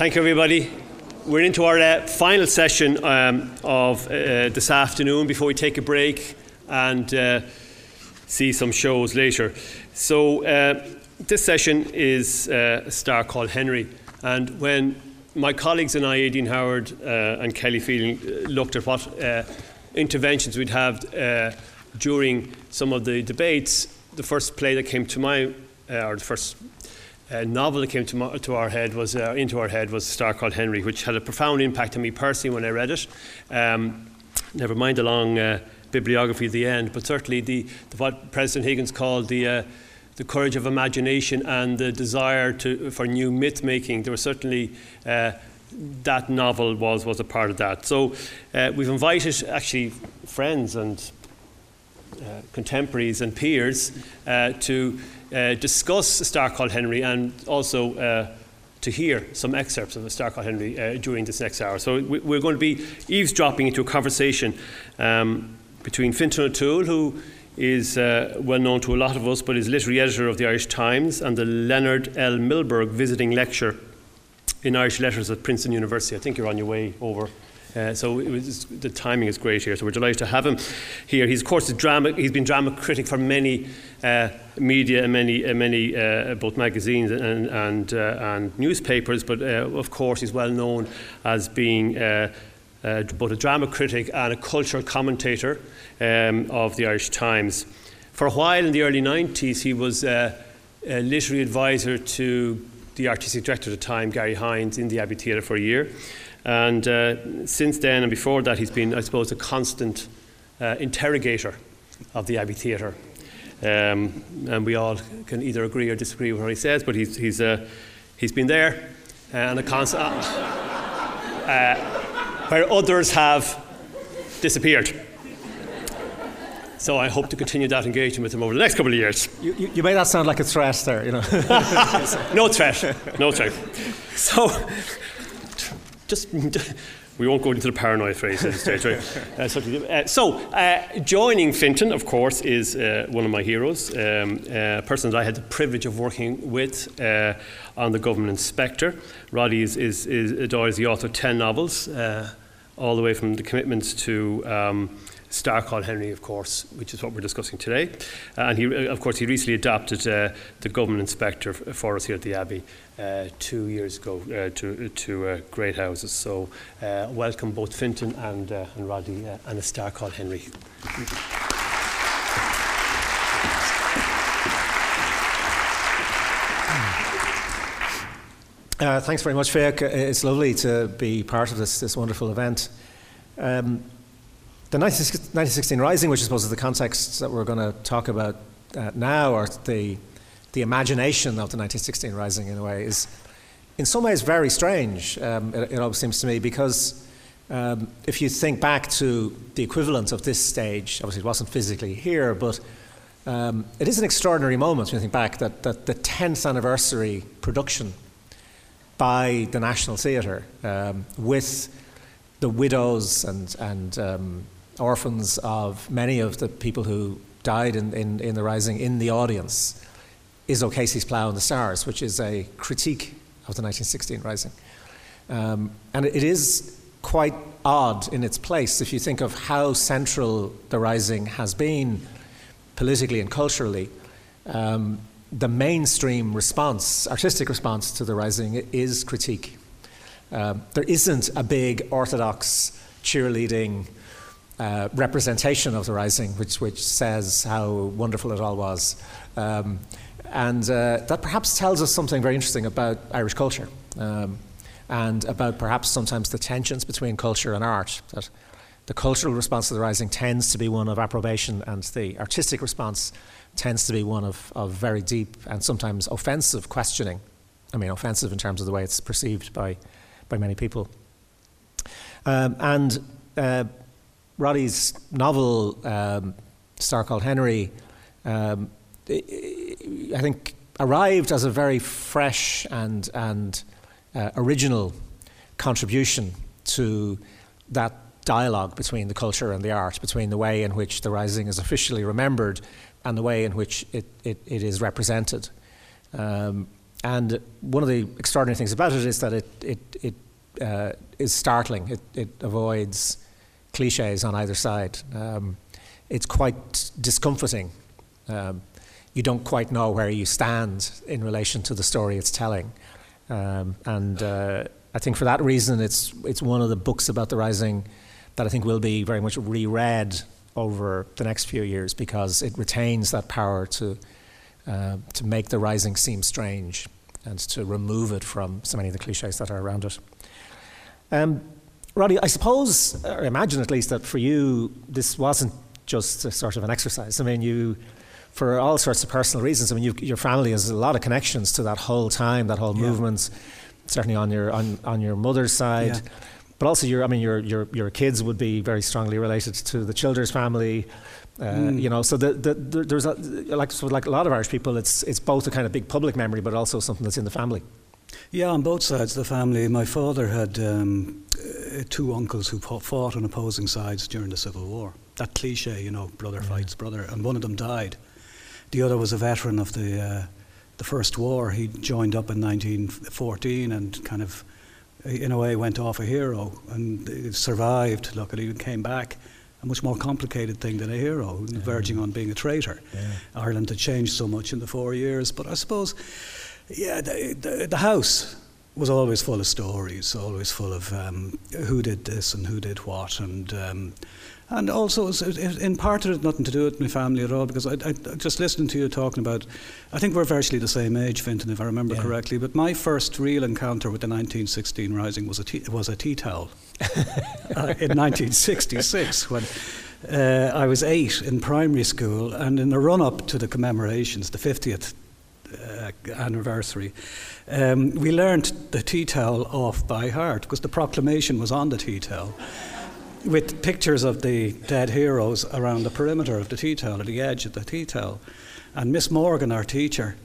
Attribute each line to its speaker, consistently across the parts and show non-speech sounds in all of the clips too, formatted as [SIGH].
Speaker 1: Thank you, everybody. We're into our uh, final session um, of uh, this afternoon before we take a break and uh, see some shows later. So, uh, this session is uh, a star called Henry. And when my colleagues and I, Aidan Howard uh, and Kelly Fielding, looked at what interventions we'd have during some of the debates, the first play that came to my, or the first uh, novel that came to, my, to our head was uh, into our head was a star called Henry, which had a profound impact on me personally when I read it. Um, never mind the long uh, bibliography at the end, but certainly the, the what President Higgins called the uh, the courage of imagination and the desire to, for new myth making. There was certainly uh, that novel was was a part of that. So uh, we've invited actually friends and contemporaries and peers to uh, discuss a star called Henry and also uh, to hear some excerpts of a star called Henry uh, during this next hour. So we, are going to be eavesdropping into a conversation um, between Fintan O'Toole, who is uh, well known to a lot of us, but is literary editor of the Irish Times, and the Leonard L. Milberg visiting lecture in Irish Letters at Princeton University. I think you're on your way over. Uh, so was, the timing is great here. So we're delighted to have him here. He's of course a drama. He's been drama critic for many uh, media and many, uh, many uh, both magazines and and, uh, and newspapers. But uh, of course, he's well known as being. both a drama critic and a cultural commentator um, of the Irish Times. For a while in the early 90s, he was a literary advisor to the artistic director at the time, Garry Hynes, in the Abbey Theatre for a year. And uh, since then and before that, he's been, I suppose, a constant uh, interrogator of the Abbey Theatre. Um, and we all can either agree or disagree with what he says, but he's, he's, uh, he's been there and a constant, uh, where others have disappeared. So I hope to continue that engagement with him over the next couple of years.
Speaker 2: You, you, you made that sound like a threat there, you know. [LAUGHS]
Speaker 1: no threat, no threat. So just [LAUGHS] we won't go into the paranoid phase at this stage. Right? [LAUGHS] Uh, so, uh, uh, joining Fintan, of course, is uh, one of my heroes, um, a person that I had the privilege of working with uh, on the government inspector. Roddy is, is, is, is the author of 10 novels, uh, all the way from the commitments to um, Star called Henry, of course, which is what we're discussing today. Uh, and he, uh, of course, he recently adopted uh, the government inspector for us here at the Abbey uh, two years ago uh, to, to uh, Great Houses. So, welcome both Fintan and, and Roddy and a star called Henry.
Speaker 2: Thanks very much, Fiach. It's lovely to be part of this, this wonderful event. Um, the 1916 Rising, which I suppose is the context that we're going to talk about uh, now, or the, the imagination of the 1916 Rising in a way, is in some ways very strange, um, it, it, always seems to me, because um, if you think back to the equivalent of this stage, obviously it wasn't physically here, but um, it is an extraordinary moment when you think back that, that the 10th anniversary production by the National Theatre um, with the widows and, and um, orphans of many of the people who died in, in, in the Rising in the audience is O'Casey's Plough and the Stars, which is a critique of the 1916 Rising. Um, and it is quite odd in its place if you think of how central the Rising has been politically and culturally. Um, the mainstream response, artistic response to the Rising, is critique. Um, there isn't a big orthodox cheerleading uh, representation of the rising, which, which says how wonderful it all was. Um, and uh, that perhaps tells us something very interesting about Irish culture um, and about perhaps sometimes the tensions between culture and art. That the cultural response to the rising tends to be one of approbation, and the artistic response tends to be one of, of very deep and sometimes offensive questioning. I mean, offensive in terms of the way it's perceived by, by many people. Um, and uh, Roddy's novel, um, Star Called Henry, um, I think arrived as a very fresh and, and uh, original contribution to that dialogue between the culture and the art, between the way in which the Rising is officially remembered and the way in which it, it, it is represented. Um, and one of the extraordinary things about it is that it, it, it uh, is startling. It, it avoids cliches on either side. Um, it's quite discomforting. Um, you don't quite know where you stand in relation to the story it's telling. Um, and uh, I think for that reason, it's, it's one of the books about the Rising that I think will be very much reread over the next few years because it retains that power to, uh, to make the Rising seem strange and to remove it from so many of the cliches that are around it. Um, Roddy, I suppose, or imagine at least, that for you, this wasn't just a sort of an exercise. I mean, you, for all sorts of personal reasons, I mean, your family has a lot of connections to that whole time, that whole yeah. movement, certainly on your, on, on your mother's side. Yeah. But also, your, I mean, your, your, your kids would be very strongly related to the Childers family. Uh, mm. You know, so the, the, the, there's a, like so like a lot of Irish people, it's it's both a kind of big public memory, but also something that's in the family.
Speaker 3: Yeah, on both sides of the family. My father had um, uh, two uncles who fought on opposing sides during the Civil War. That cliche, you know, brother fights brother, and one of them died. The other was a veteran of the uh, the First War. He joined up in 1914 and kind of, in a way, went off a hero and survived. Luckily, and came back. A much more complicated thing than a hero, yeah. verging on being a traitor. Yeah. Ireland had changed so much in the four years, but I suppose, yeah, the, the, the house was always full of stories, always full of um, who did this and who did what, and um, and also in part it had nothing to do with my family at all because I, I, just listening to you talking about, I think we're virtually the same age, Fintan, if I remember yeah. correctly. But my first real encounter with the 1916 Rising was a tea, was a tea towel [LAUGHS] uh, in 1966 when. Uh, I was eight in primary school, and in the run up to the commemorations, the 50th uh, anniversary, um, we learned the tea towel off by heart because the proclamation was on the tea towel with pictures of the dead heroes around the perimeter of the tea towel, at the edge of the tea towel. And Miss Morgan, our teacher,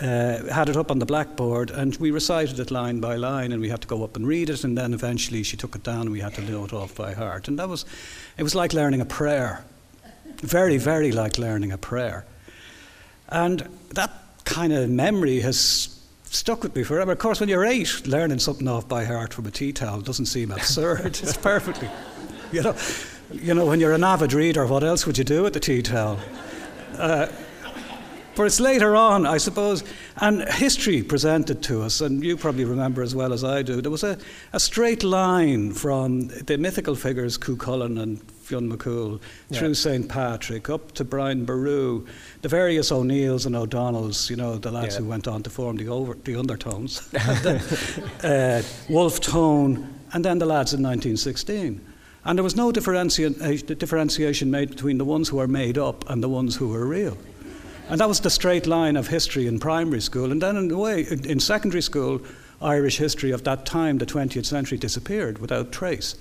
Speaker 3: uh, had it up on the blackboard, and we recited it line by line, and we had to go up and read it, and then eventually she took it down, and we had to know it off by heart. And that was, it was like learning a prayer, very, very like learning a prayer. And that kind of memory has stuck with me forever. Of course, when you're eight, learning something off by heart from a tea towel doesn't seem absurd. it's perfectly, you know, you know, when you're an avid reader, what else would you do with the tea towel? Uh, but it's later on, I suppose, and history presented to us, and you probably remember as well as I do, there was a, a straight line from the mythical figures Cuchulainn and Fionn McCool yeah. through St. Patrick up to Brian Boru, the various O'Neills and O'Donnells, you know, the lads yeah. who went on to form the, over, the Undertones, [LAUGHS] [LAUGHS] uh, Wolfe Tone, and then the lads in 1916. And there was no differenti- differentiation made between the ones who were made up and the ones who were real. And that was the straight line of history in primary school. And then, in a way, in secondary school, Irish history of that time, the 20th century, disappeared without trace.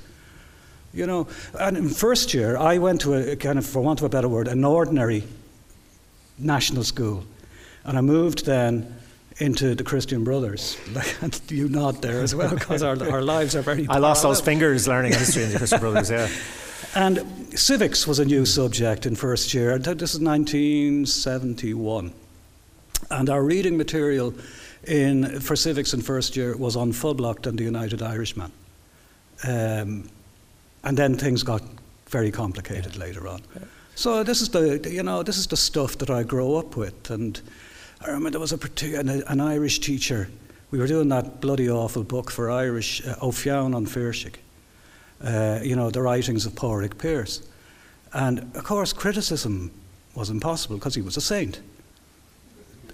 Speaker 3: You know, and in first year, I went to a kind of, for want of a better word, an ordinary national school. And I moved then into the Christian Brothers. [LAUGHS] and you nod there as well, because our, our lives are very.
Speaker 2: I lost those fingers learning history in the Christian Brothers, yeah. [LAUGHS]
Speaker 3: And civics was a new subject in first year. This is 1971. And our reading material in, for civics in first year was An Phoblacht and the United Irishman. Um, and then things got very complicated yeah. later on. Yeah. So this is the you know this is the stuff that I grow up with. And I remember there was a an, an Irish teacher. We were doing that bloody awful book for Irish, uh, O'Fionn on Fairshig uh, you know, the writings of Pádraig Pearse. And of course, criticism was impossible because he was a saint.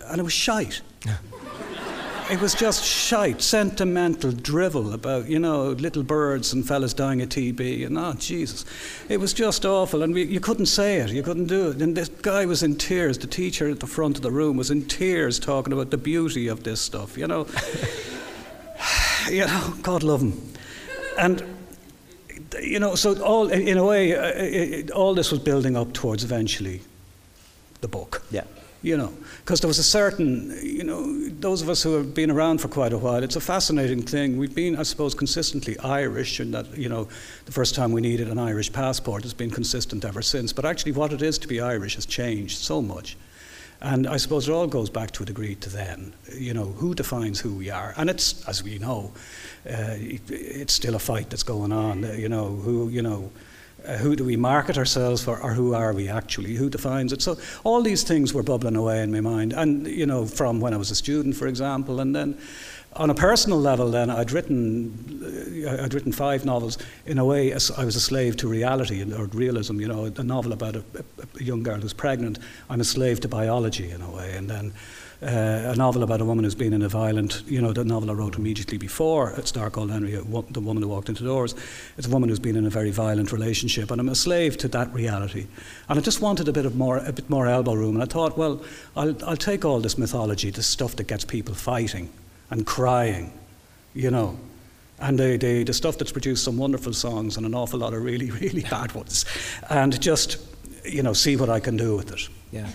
Speaker 3: And it was shite. it was just shite, sentimental drivel about, you know, little birds and fellas dying of TB. And oh, Jesus. It was just awful. And we, you couldn't say it, you couldn't do it. And this guy was in tears. The teacher at the front of the room was in tears talking about the beauty of this stuff, you know. [LAUGHS] [SIGHS] you know, God love him. And you know, so all in a way, uh, it, all this was building up towards eventually the book.
Speaker 2: Yeah.
Speaker 3: You know, because there was a certain, you know, those of us who have been around for quite a while, it's a fascinating thing. We've been, I suppose, consistently Irish, and that, you know, the first time we needed an Irish passport has been consistent ever since. But actually, what it is to be Irish has changed so much. And I suppose it all goes back to a degree to then. You know, who defines who we are? And it's, as we know, uh, it's still a fight that's going on. Uh, you know, who, you know, uh, who do we market ourselves for, or who are we actually? Who defines it? So all these things were bubbling away in my mind, and you know, from when I was a student, for example, and then on a personal level, then I'd written, uh, I'd written five novels. In a way, I was a slave to reality or realism. You know, a novel about a, a young girl who's pregnant. I'm a slave to biology in a way, and then uh, a novel about a woman who's been in a violent, you know, the novel I wrote immediately before It's Star Called Henry, The Woman Who Walked Into Doors. It's a woman who's been in a very violent relationship, and I'm a slave to that reality. And I just wanted a bit of more, a bit more elbow room, and I thought, well, I'll, I'll take all this mythology, this stuff that gets people fighting and crying, you know, and the, the, the stuff that's produced some wonderful songs and an awful lot of really, [LAUGHS] really bad ones, and just, you know, see what I can do with it.
Speaker 2: Yeah.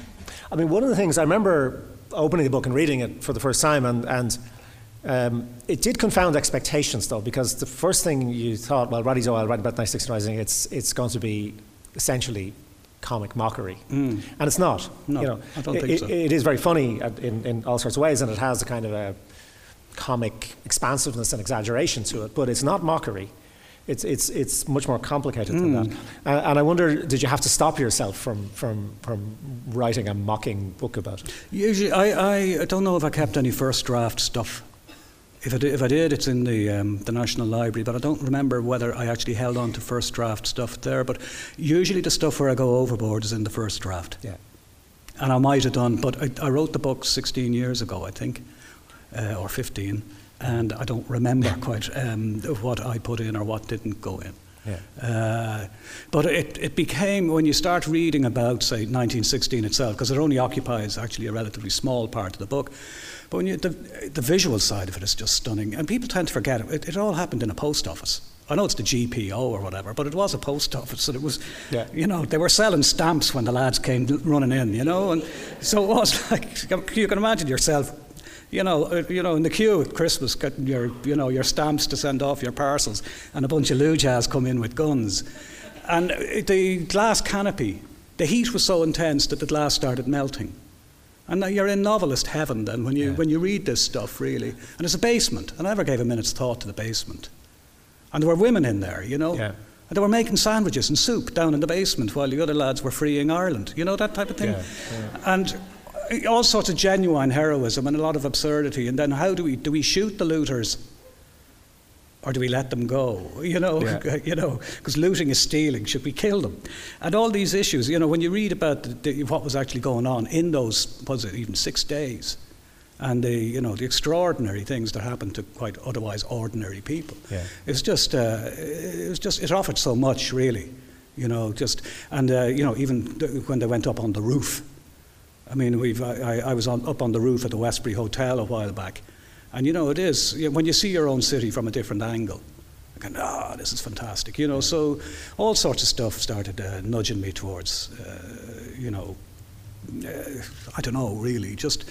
Speaker 2: I mean, one of the things I remember opening the book and reading it for the first time, and, and um, it did confound expectations, though, because the first thing you thought, well, Roddy's I'll write about 1916 Rising, it's, it's going to be essentially comic mockery.
Speaker 3: Mm.
Speaker 2: And it's not.
Speaker 3: No,
Speaker 2: you know,
Speaker 3: I don't
Speaker 2: it,
Speaker 3: think so.
Speaker 2: It is very funny in, in all sorts of ways, and it has a kind of a comic expansiveness and exaggeration to it, but it's not mockery. It's, it's, it's much more complicated than
Speaker 3: Mm.
Speaker 2: that. Uh, and I wonder, did you have to stop yourself from, from, from writing a mocking book about it?
Speaker 3: Usually, I, I don't know if I kept any first draft stuff. If I did, if I did it's in the, um, the National Library, but I don't remember whether I actually held on to first draft stuff there. But usually, the stuff where I go overboard is in the first draft.
Speaker 2: Yeah.
Speaker 3: And I might have done, but I, I wrote the book 16 years ago, I think, uh, or 15, and I don't remember [LAUGHS] quite um, what I put in or what didn't go in.
Speaker 2: Yeah.
Speaker 3: Uh, but it, it became, when you start reading about, say, 1916 itself, because it only occupies actually a relatively small part of the book, but when you, the, the visual side of it is just stunning. And people tend to forget it. it. It all happened in a post office. I know it's the GPO or whatever, but it was a post office, and it was,
Speaker 2: Yeah.
Speaker 3: you know, they were selling stamps when the lads came running in, you know, and so it was [LAUGHS] like you can imagine yourself, you know, uh, you know, in the queue at Christmas, getting your, you know, your stamps to send off your parcels, and a bunch of lujas come in with guns, and uh, the glass canopy, the heat was so intense that the glass started melting. And you're in novelist heaven then when you,
Speaker 2: Yeah.
Speaker 3: when you read this stuff, really. And it's a basement. And I never gave a minute's thought to the basement. And there were women in there, you know.
Speaker 2: Yeah.
Speaker 3: And they were making sandwiches and soup down in the basement while the other lads were freeing Ireland. You know, that type of thing.
Speaker 2: Yeah,
Speaker 3: And uh, all sorts of genuine heroism and a lot of absurdity. And then how do we, do we shoot the looters or do we let them go? You know,
Speaker 2: Yeah. [LAUGHS]
Speaker 3: you know, because looting is stealing. Should we kill them? And all these issues. You know, when you read about the, the, what was actually going on in those, was it even six days, and the you know the extraordinary things that happened to quite otherwise ordinary people.
Speaker 2: Yeah.
Speaker 3: It's just, uh, it was just, it offered so much, really. You know, just and uh, you know even th- when they went up on the roof. I mean, we've, I, I was on, up on the roof at the Westbury Hotel a while back, and you know, it is when you see your own city from a different angle. I go, ah, this is fantastic, you know. So all sorts of stuff started uh, nudging me towards, uh, you know, uh, I don't know, really, just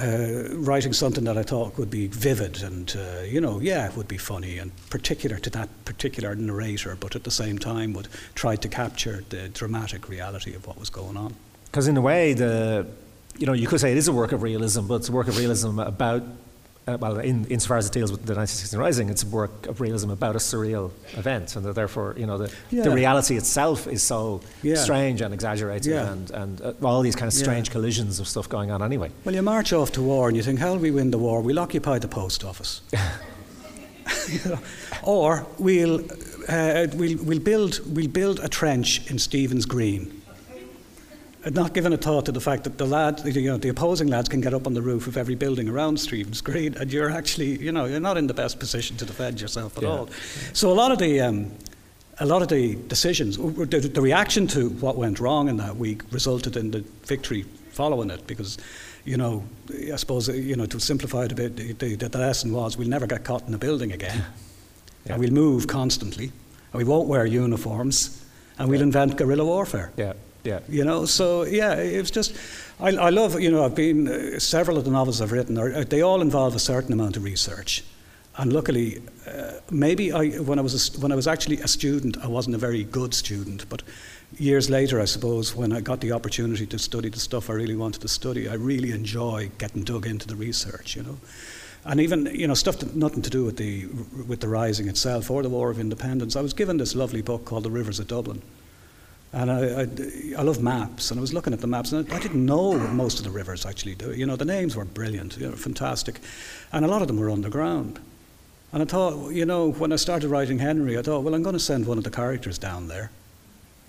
Speaker 3: uh, writing something that I thought would be vivid and, uh, you know, yeah, would be funny and particular to that particular narrator, but at the same time would try to capture the dramatic reality of what was going on.
Speaker 2: Because in a way, the you know you could say it is a work of realism, but it's a work of realism about uh, well, in insofar as it deals with the 1916 Rising, it's a work of realism about a surreal event, and that therefore you know the,
Speaker 3: Yeah.
Speaker 2: the reality itself is so
Speaker 3: Yeah.
Speaker 2: strange and exaggerated,
Speaker 3: Yeah.
Speaker 2: and and uh, all these kind of strange collisions of stuff going on anyway.
Speaker 3: Well, you march off to war and you think, how will we win the war? We'll occupy the post office. You [LAUGHS] know, or we'll, uh, we'll, we'll, build, we'll build a trench in Stephen's Green. Not giving a thought to the fact that the lad, you know, the opposing lads can get up on the roof of every building around Stephen's Green, and you're actually, you know, you're not in the best position to defend yourself at
Speaker 2: Yeah.
Speaker 3: all. So a lot of the, um, a lot of the decisions, the, the reaction to what went wrong in that week resulted in the victory following it, because, you know, I suppose, you know, to simplify it a bit, the, the, the lesson was we'll never get caught in a building again,
Speaker 2: Yeah.
Speaker 3: and we'll move constantly, and we won't wear uniforms, and we'll invent guerrilla warfare.
Speaker 2: Yeah, yeah,
Speaker 3: You know, so yeah, it was just. I, I love, you know, I've been uh, several of the novels I've written. Are, uh, they all involve a certain amount of research, and luckily, uh, maybe I when I was a, when I was actually a student, I wasn't a very good student, but years later, I suppose, when I got the opportunity to study the stuff I really wanted to study, I really enjoy getting dug into the research, you know. And even, you know, stuff that nothing to do with the, with the Rising itself or the War of Independence. I was given this lovely book called The Rivers of Dublin. And I, I, I love maps, and I was looking at the maps, and I, I didn't know most of the rivers actually do. You know, the names were brilliant, you know, fantastic. And a lot of them were underground. And I thought, you know, when I started writing Henry, I thought, well, I'm going to send one of the characters down there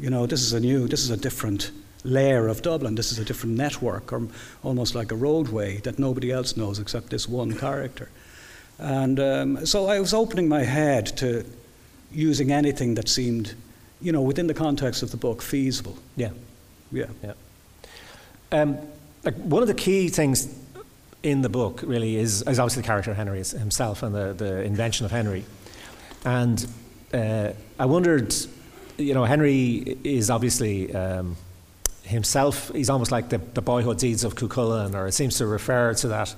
Speaker 3: you know, this is a new, this is a different layer of Dublin. This is a different network, or almost like a roadway that nobody else knows except this one character. And um, so I was opening my head to using anything that seemed, you know, within the context of the book, feasible.
Speaker 2: Yeah.
Speaker 3: Yeah.
Speaker 2: Yeah. Um, like one of the key things in the book really is, is obviously the character of Henry himself and the, the invention of Henry. And uh, I wondered you know, Henry is obviously um, himself, he's almost like the, the boyhood deeds of Cuchulainn, or it seems to refer to that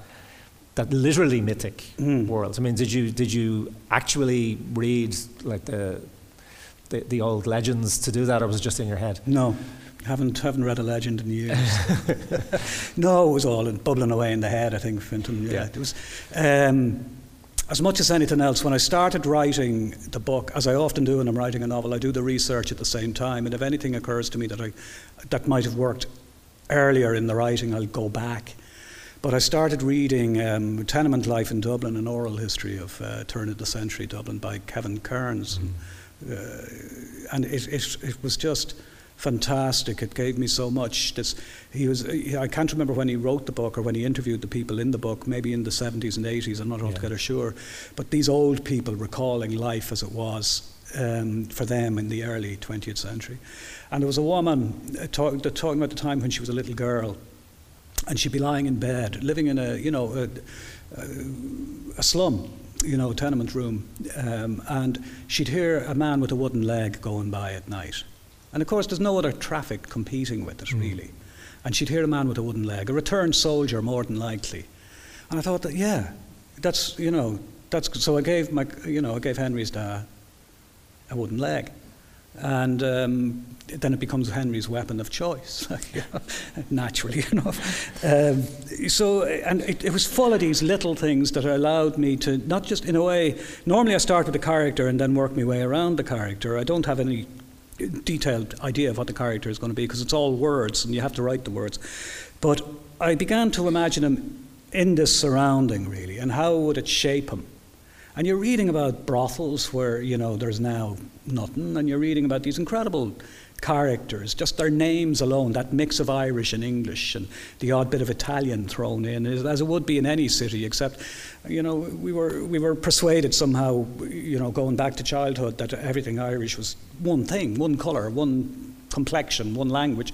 Speaker 2: that literally mythic mm. world. I mean, did you did you actually read like the, the, the old legends to do that, or was it just in your head?
Speaker 3: No, haven't haven't read a legend in years. [LAUGHS] no, it was all bubbling away in the head. I think Fintan. Yeah, yeah. it was. Um, as much as anything else, when I started writing the book, as I often do when I'm writing a novel, I do the research at the same time. And if anything occurs to me that, I, that might have worked earlier in the writing, I'll go back. But I started reading um, Tenement Life in Dublin, an oral history of uh, turn of the century Dublin by Kevin Kearns. Mm-hmm. Uh, and it, it, it was just fantastic. It gave me so much. This, he was, I can't remember when he wrote the book or when he interviewed the people in the book, maybe in the 70s and 80s, I'm not altogether yeah. sure. But these old people recalling life as it was um, for them in the early 20th century. And there was a woman uh, talk, talking about the time when she was a little girl. And she'd be lying in bed, living in a, you know, a, a, a slum, you know, tenement room. Um, and she'd hear a man with a wooden leg going by at night and of course, there's no other traffic competing with it, mm. really. And she'd hear a man with a wooden leg, a returned soldier more than likely. And I thought that, yeah, that's, you know, that's, so I gave my, you know, I gave Henry's dad a wooden leg. And um, then it becomes Henry's weapon of choice, [LAUGHS] naturally enough. Um, so, and it, it, was full of these little things that allowed me to not just, in a way, normally I start with a character and then work my way around the character. I don't have any detailed idea of what the character is going to be because it's all words and you have to write the words. But I began to imagine him in this surrounding really and how would it shape him. And you're reading about brothels where, you know, there's now nothing, and you're reading about these incredible characters, just their names alone, that mix of Irish and English and the odd bit of Italian thrown in, as it would be in any city, except, you know, we were, we were persuaded somehow, you know, going back to childhood, that everything Irish was one thing, one colour, one complexion, one language.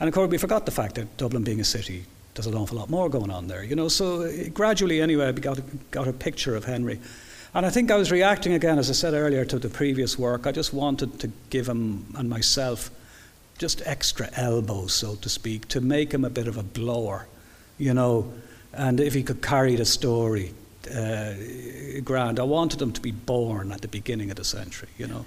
Speaker 3: And of course, we forgot the fact that Dublin being a city, there's an awful lot more going on there, you know. So gradually, anyway, I got a, got a picture of Henry. And I think I was reacting again, as I said earlier, to the previous work. I just wanted to give him and myself just extra elbows, so to speak, to make him a bit of a blower, you know. And if he could carry the story, uh, grand. I wanted him to be born at the beginning of the century, you know.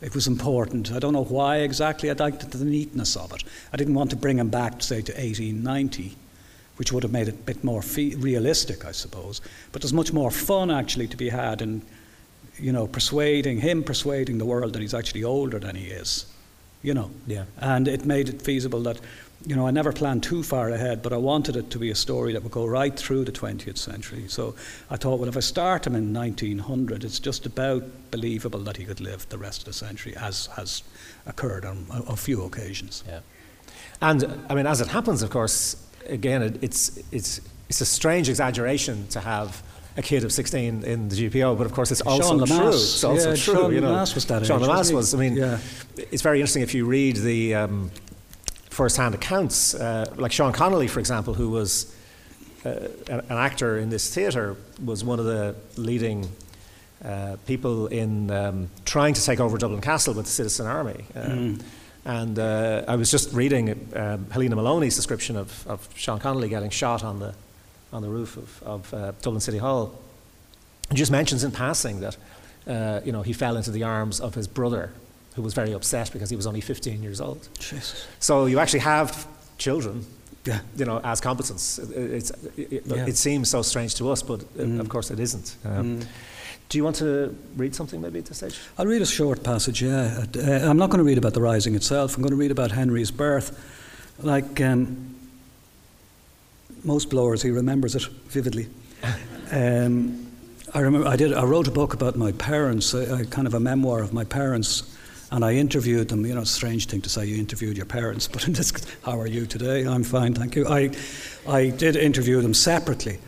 Speaker 3: It was important. I don't know why exactly. I liked the neatness of it. I didn't want to bring him back, say, to 1890 which would have made it a bit more fe- realistic, I suppose. But there's much more fun actually to be had in, you know, persuading him, persuading the world that he's actually older than he is, you know.
Speaker 2: Yeah.
Speaker 3: And it made it feasible that, you know, I never planned too far ahead, but I wanted it to be a story that would go right through the 20th century. So I thought, well, if I start him in 1900, it's just about believable that he could live the rest of the century, as has occurred on a, a few occasions.
Speaker 2: Yeah. And I mean, as it happens, of course, again, it, it's, it's, it's a strange exaggeration to have a kid of 16 in the GPO, but of course it's also true. It's also
Speaker 3: yeah,
Speaker 2: true.
Speaker 3: Sean
Speaker 2: you know,
Speaker 3: was that
Speaker 2: Sean
Speaker 3: age,
Speaker 2: was. I mean,
Speaker 3: yeah.
Speaker 2: it's very interesting if you read the um, first-hand accounts, uh, like Sean Connolly, for example, who was uh, an actor in this theatre, was one of the leading uh, people in um, trying to take over Dublin Castle with the Citizen Army.
Speaker 3: Mm.
Speaker 2: And uh, I was just reading um, Helena Molony's description of, of Sean Connolly getting shot on the, on the roof of, of uh, Dublin City Hall. And just mentions in passing that uh, you know, he fell into the arms of his brother, who was very upset because he was only 15 years old.
Speaker 3: Jesus.
Speaker 2: So you actually have children,
Speaker 3: Yeah.
Speaker 2: you know, as competence. It, it,
Speaker 3: Yeah.
Speaker 2: it seems so strange to us, but uh
Speaker 3: Mm.
Speaker 2: of course it isn't. Um, Do you want to read something maybe at this stage?
Speaker 3: I'll read a short passage, yeah. Uh, I'm not going to read about the rising itself. I'm going to read about Henry's birth. Like um, most blowers, he remembers it vividly. [LAUGHS] Um, I remember I did. I wrote a book about my parents, a, a kind of a memoir of my parents, and I interviewed them. You know, strange thing to say you interviewed your parents, but [LAUGHS] in this, how are you today? I'm fine, thank you. I, I did interview them separately,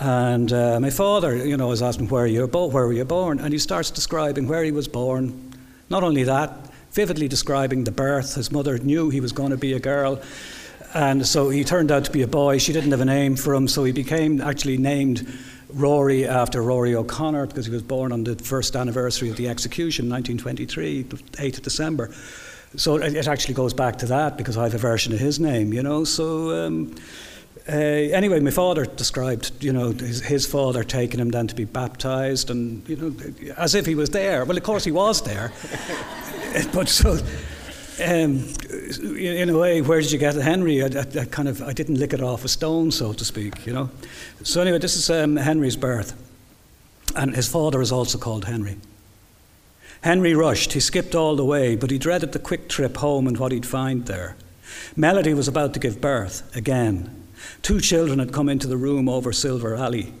Speaker 3: and uh, my father, you know, was asking where you bo- where were you born, and he starts describing where he was born. Not only that, vividly describing the birth. His mother knew he was going to be a girl. And so he turned out to be a boy. She didn't have a name for him, so he became actually named Rory after Rory O'Connor because he was born on the first anniversary of the execution, 1923, the 8th of December. So it it actually goes back to that because I have a version of his name, you know. So um, uh, anyway, my father described, you know, his, his father taking him then to be baptized, and you know, as if he was there. Well, of course he was there, [LAUGHS] but so. Um, in a way, where did you get Henry? I, I, I, kind of I didn't lick it off a stone, so to speak, you know. So anyway, this is um, Henry's birth, and his father is also called Henry. Henry rushed. He skipped all the way, but he dreaded the quick trip home and what he'd find there. Melody was about to give birth again. Two children had come into the room over Silver Alley,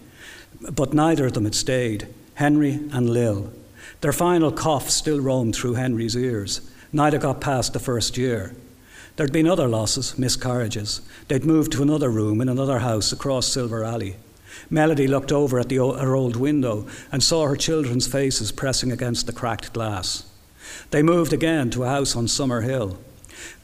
Speaker 3: but neither of them had stayed Henry and Lil. Their final cough still roamed through Henry's ears. Neither got past the first year. There'd been other losses, miscarriages. They'd moved to another room in another house across Silver Alley. Melody looked over at the, her old window and saw her children's faces pressing against the cracked glass. They moved again to a house on Summer Hill.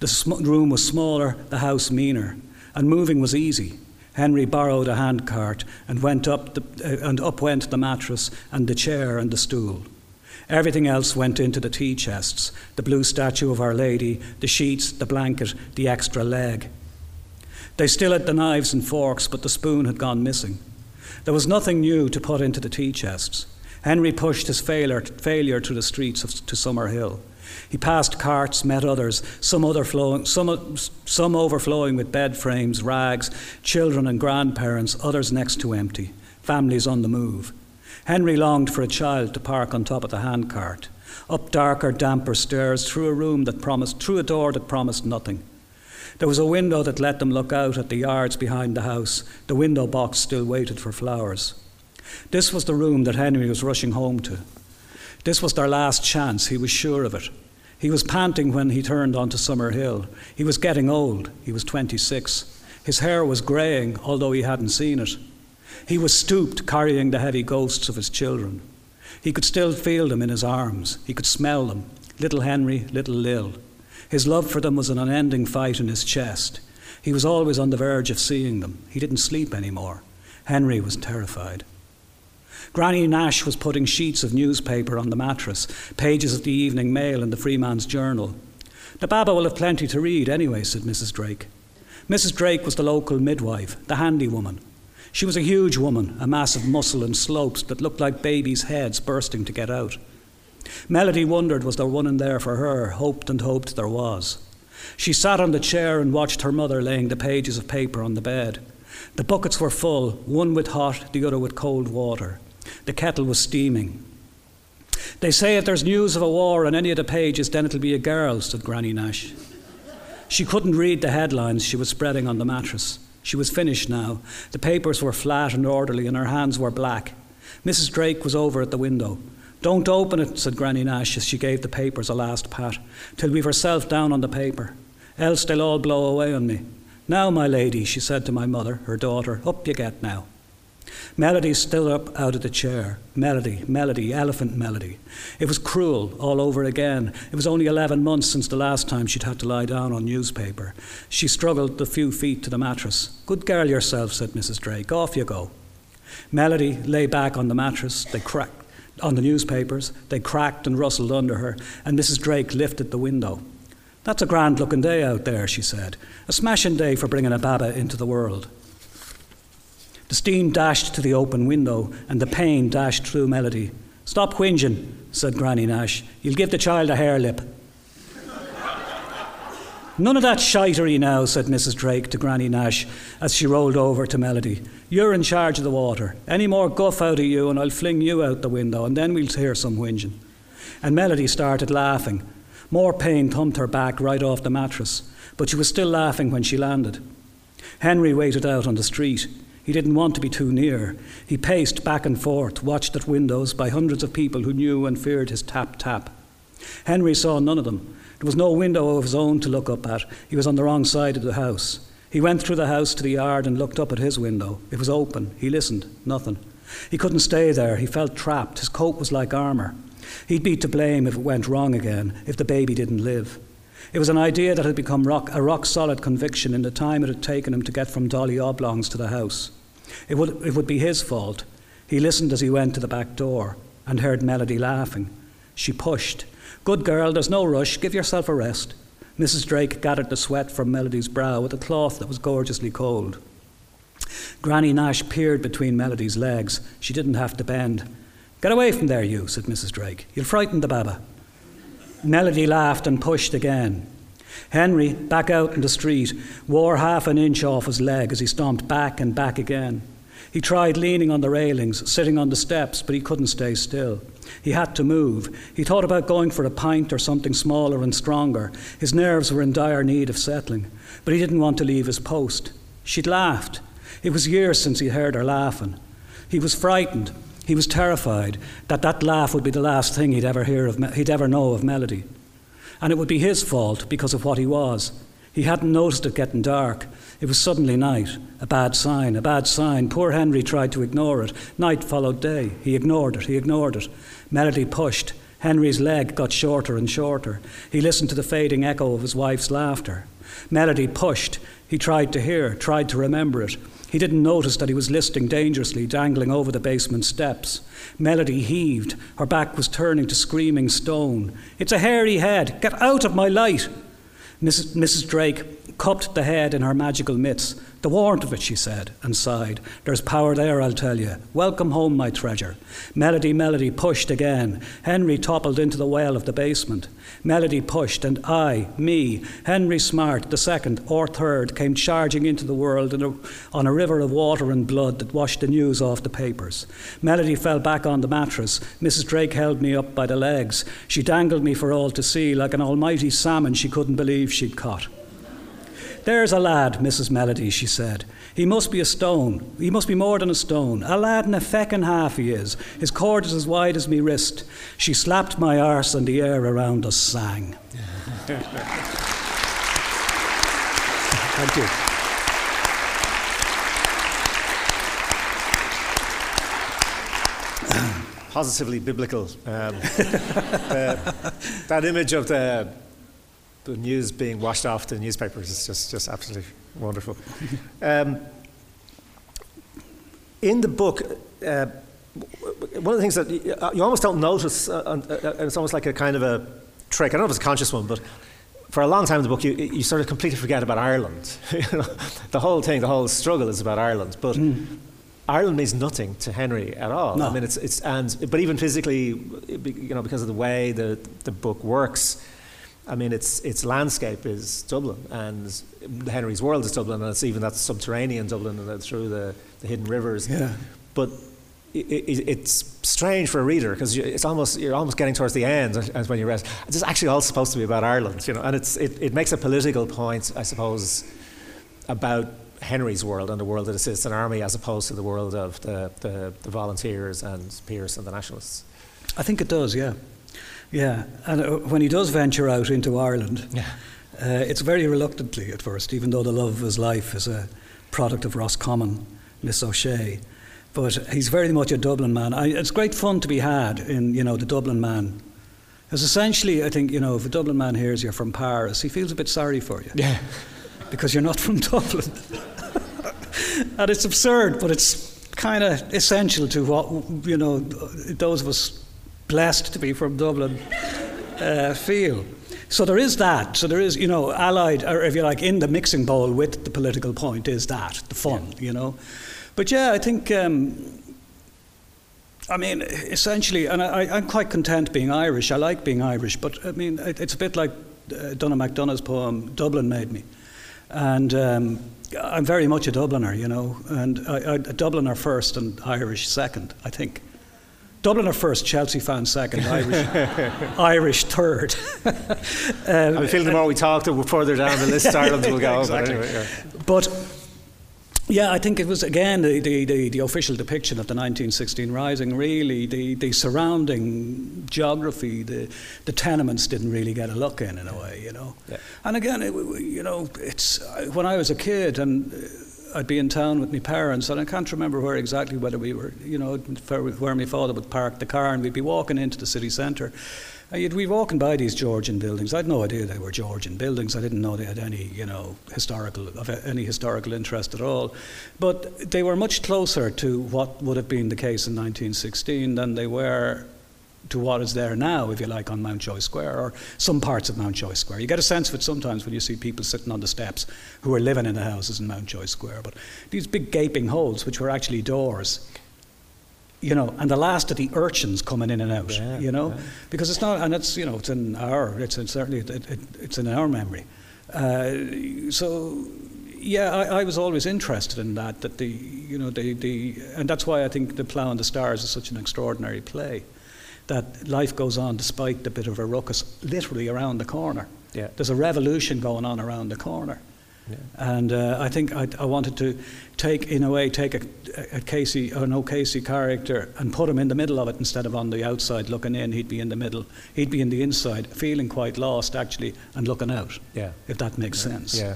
Speaker 3: The room was smaller, the house meaner, and moving was easy. Henry borrowed a handcart and went up, the, uh, and up went the mattress and the chair and the stool. Everything else went into the tea chests the blue statue of Our Lady, the sheets, the blanket, the extra leg. They still had the knives and forks, but the spoon had gone missing. There was nothing new to put into the tea chests. Henry pushed his failure, failure to the streets of, to Summer Hill. He passed carts, met others, some, other flowing, some, some overflowing with bed frames, rags, children and grandparents, others next to empty, families on the move. Henry longed for a child to park on top of the handcart, up darker, damper stairs, through a room that promised, through a door that promised nothing. There was a window that let them look out at the yards behind the house. The window box still waited for flowers. This was the room that Henry was rushing home to. This was their last chance, he was sure of it. He was panting when he turned onto Summer Hill. He was getting old, he was 26. His hair was greying, although he hadn't seen it. He was stooped, carrying the heavy ghosts of his children. He could still feel them in his arms. He could smell them little Henry, little Lil. His love for them was an unending fight in his chest. He was always on the verge of seeing them. He didn't sleep anymore. Henry was terrified. Granny Nash was putting sheets of newspaper on the mattress, pages of the Evening Mail and the Freeman's Journal. The Baba will have plenty to read anyway, said Mrs. Drake. Mrs. Drake was the local midwife, the handy woman. She was a huge woman, a mass of muscle and slopes that looked like babies' heads bursting to get out. Melody wondered was there one in there for her, hoped and hoped there was. She sat on the chair and watched her mother laying the pages of paper on the bed. The buckets were full, one with hot, the other with cold water. The kettle was steaming. They say if there's news of a war on any of the pages, then it'll be a girl, said Granny Nash. She couldn't read the headlines she was spreading on the mattress. She was finished now. The papers were flat and orderly, and her hands were black. Mrs. Drake was over at the window. Don't open it, said Granny Nash as she gave the papers a last pat, till we've herself down on the paper. Else they'll all blow away on me. Now, my lady, she said to my mother, her daughter, up you get now. Melody stood up out of the chair. Melody, melody, elephant melody. It was cruel all over again. It was only 11 months since the last time she'd had to lie down on newspaper. She struggled the few feet to the mattress. Good girl yourself, said Mrs. Drake. Off you go. Melody lay back on the mattress. They cracked on the newspapers. They cracked and rustled under her, and Mrs. Drake lifted the window. That's a grand looking day out there, she said. A smashing day for bringing a baba into the world. The steam dashed to the open window, and the pain dashed through Melody. Stop whinging, said Granny Nash. You'll give the child a hare lip. None of that shitery now, said Mrs. Drake to Granny Nash as she rolled over to Melody. You're in charge of the water. Any more guff out of you, and I'll fling you out the window, and then we'll hear some whinging. And Melody started laughing. More pain thumped her back right off the mattress, but she was still laughing when she landed. Henry waited out on the street. He didn't want to be too near. He paced back and forth, watched at windows by hundreds of people who knew and feared his tap tap. Henry saw none of them. There was no window of his own to look up at. He was on the wrong side of the house. He went through the house to the yard and looked up at his window. It was open. He listened. Nothing. He couldn't stay there. He felt trapped. His coat was like armour. He'd be to blame if it went wrong again, if the baby didn't live. It was an idea that had become rock, a rock solid conviction in the time it had taken him to get from Dolly Oblongs to the house. It would, it would be his fault. He listened as he went to the back door and heard Melody laughing. She pushed. Good girl, there's no rush. Give yourself a rest. Mrs. Drake gathered the sweat from Melody's brow with a cloth that was gorgeously cold. Granny Nash peered between Melody's legs. She didn't have to bend. Get away from there, you, said Mrs. Drake. You'll frighten the baba. Melody laughed and pushed again. Henry, back out in the street, wore half an inch off his leg as he stomped back and back again. He tried leaning on the railings, sitting on the steps, but he couldn't stay still. He had to move. He thought about going for a pint or something smaller and stronger. His nerves were in dire need of settling, but he didn't want to leave his post. She'd laughed. It was years since he'd heard her laughing. He was frightened. He was terrified that that laugh would be the last thing he'd ever hear of, he'd ever know of Melody. And it would be his fault because of what he was. He hadn't noticed it getting dark. It was suddenly night. A bad sign, a bad sign. Poor Henry tried to ignore it. Night followed day. He ignored it, he ignored it. Melody pushed. Henry's leg got shorter and shorter. He listened to the fading echo of his wife's laughter. Melody pushed. He tried to hear, tried to remember it. He didn't notice that he was listing dangerously, dangling over the basement steps. Melody heaved. Her back was turning to screaming stone. It's a hairy head. Get out of my light. Mrs. Mrs. Drake cupped the head in her magical mitts. The warrant of it, she said, and sighed. There's power there, I'll tell you. Welcome home, my treasure. Melody, Melody pushed again. Henry toppled into the well of the basement. Melody pushed, and I, me, Henry Smart, the second or third, came charging into the world in a, on a river of water and blood that washed the news off the papers. Melody fell back on the mattress. Mrs. Drake held me up by the legs. She dangled me for all to see like an almighty salmon she couldn't believe she'd caught. There's a lad, Mrs. Melody, she said. He must be a stone. He must be more than a stone. A lad and a feckin' half he is. His cord is as wide as me wrist. She slapped my arse and the air around us sang. [LAUGHS] Thank you.
Speaker 2: Positively biblical. Um, the, that image of the the news being washed off the newspapers is just, just absolutely wonderful. [LAUGHS] Um, in the book, uh, one of the things that you almost don't notice, uh, uh, and it's almost like a kind of a trick, I don't know if it's a conscious one, but for a long time in the book, you, you sort of completely forget about Ireland. [LAUGHS] the whole thing, the whole struggle is about Ireland. But mm. Ireland means nothing to Henry at all.
Speaker 3: No.
Speaker 2: I mean, it's, it's, and, but even physically, you know, because of the way the, the book works, I mean, its its landscape is Dublin, and Henry's world is Dublin, and it's even that subterranean Dublin and through the, the hidden rivers.
Speaker 3: Yeah.
Speaker 2: But it, it, it's strange for a reader because it's almost you're almost getting towards the end, and when you read it's actually all supposed to be about Ireland, you know, and it's it, it makes a political point, I suppose, about Henry's world and the world that assists an army as opposed to the world of the, the, the volunteers and Pearse and the nationalists.
Speaker 3: I think it does, yeah. Yeah, and uh, when he does venture out into Ireland,
Speaker 2: yeah.
Speaker 3: uh, it's very reluctantly at first, even though the love of his life is a product of Roscommon, Miss O'Shea. But he's very much a Dublin man. I, it's great fun to be had in, you know, the Dublin man. Because essentially, I think, you know, if a Dublin man hears you're from Paris, he feels a bit sorry for you.
Speaker 2: Yeah.
Speaker 3: Because you're not from [LAUGHS] Dublin. and it's absurd, but it's kind of essential to what, you know, those of us blessed to be from Dublin uh, feel. So there is that. So there is, you know, allied, or if you like, in the mixing bowl with the political point is that, the fun, yeah. you know. But yeah, I think, um, I mean, essentially, and I, am quite content being Irish. I like being Irish, but I mean, it, it's a bit like uh, Donagh MacDonagh's poem, Dublin Made Me. And um, I'm very much a Dubliner, you know, and I, I, a Dubliner first and Irish second, I think. Dubliner first, Chelsea fan second, Irish, [LAUGHS] Irish third. [LAUGHS]
Speaker 2: um, I feel the more we talk, the further down the list Ireland will go.
Speaker 3: exactly.
Speaker 2: But, anyway,
Speaker 3: yeah. but yeah, I think it was again the, the, the, the, official depiction of the 1916 Rising. Really, the, the surrounding geography, the, the tenements didn't really get a look in, in a way, you know. Yeah. And again, it, you know, it's when I was a kid and I'd be in town with my parents, and I can't remember where exactly whether we were, you know, where my father would park the car, and we'd be walking into the city centre. And you'd be walking by these Georgian buildings. I had no idea they were Georgian buildings. I didn't know they had any, you know, historical of any historical interest at all. But they were much closer to what would have been the case in 1916 than they were to what is there now, if you like, on Mountjoy Square or some parts of Mountjoy Square. You get a sense of it sometimes when you see people sitting on the steps who are living in the houses in Mountjoy Square. But these big gaping holes, which were actually doors, you know, and the last of the urchins coming in and out, yeah, you know, yeah. because it's not, and it's, you know, it's in our, it's in, certainly, it, it, it's in our memory. Uh, so, yeah, I, I, was always interested in that, that the, you know, the, the, and that's why I think The Plough and the Stars is such an extraordinary play. That life goes on despite the bit of a ruckus, literally around the corner.
Speaker 2: Yeah.
Speaker 3: There's a revolution going on around the corner.
Speaker 2: Yeah.
Speaker 3: And uh, I think I, I, wanted to take, in a way, take a, a Casey an O'Casey character and put him in the middle of it instead of on the outside looking in. He'd be in the middle. He'd be in the inside, feeling quite lost actually, and looking out.
Speaker 2: Yeah.
Speaker 3: If that makes
Speaker 2: yeah.
Speaker 3: sense.
Speaker 2: Yeah.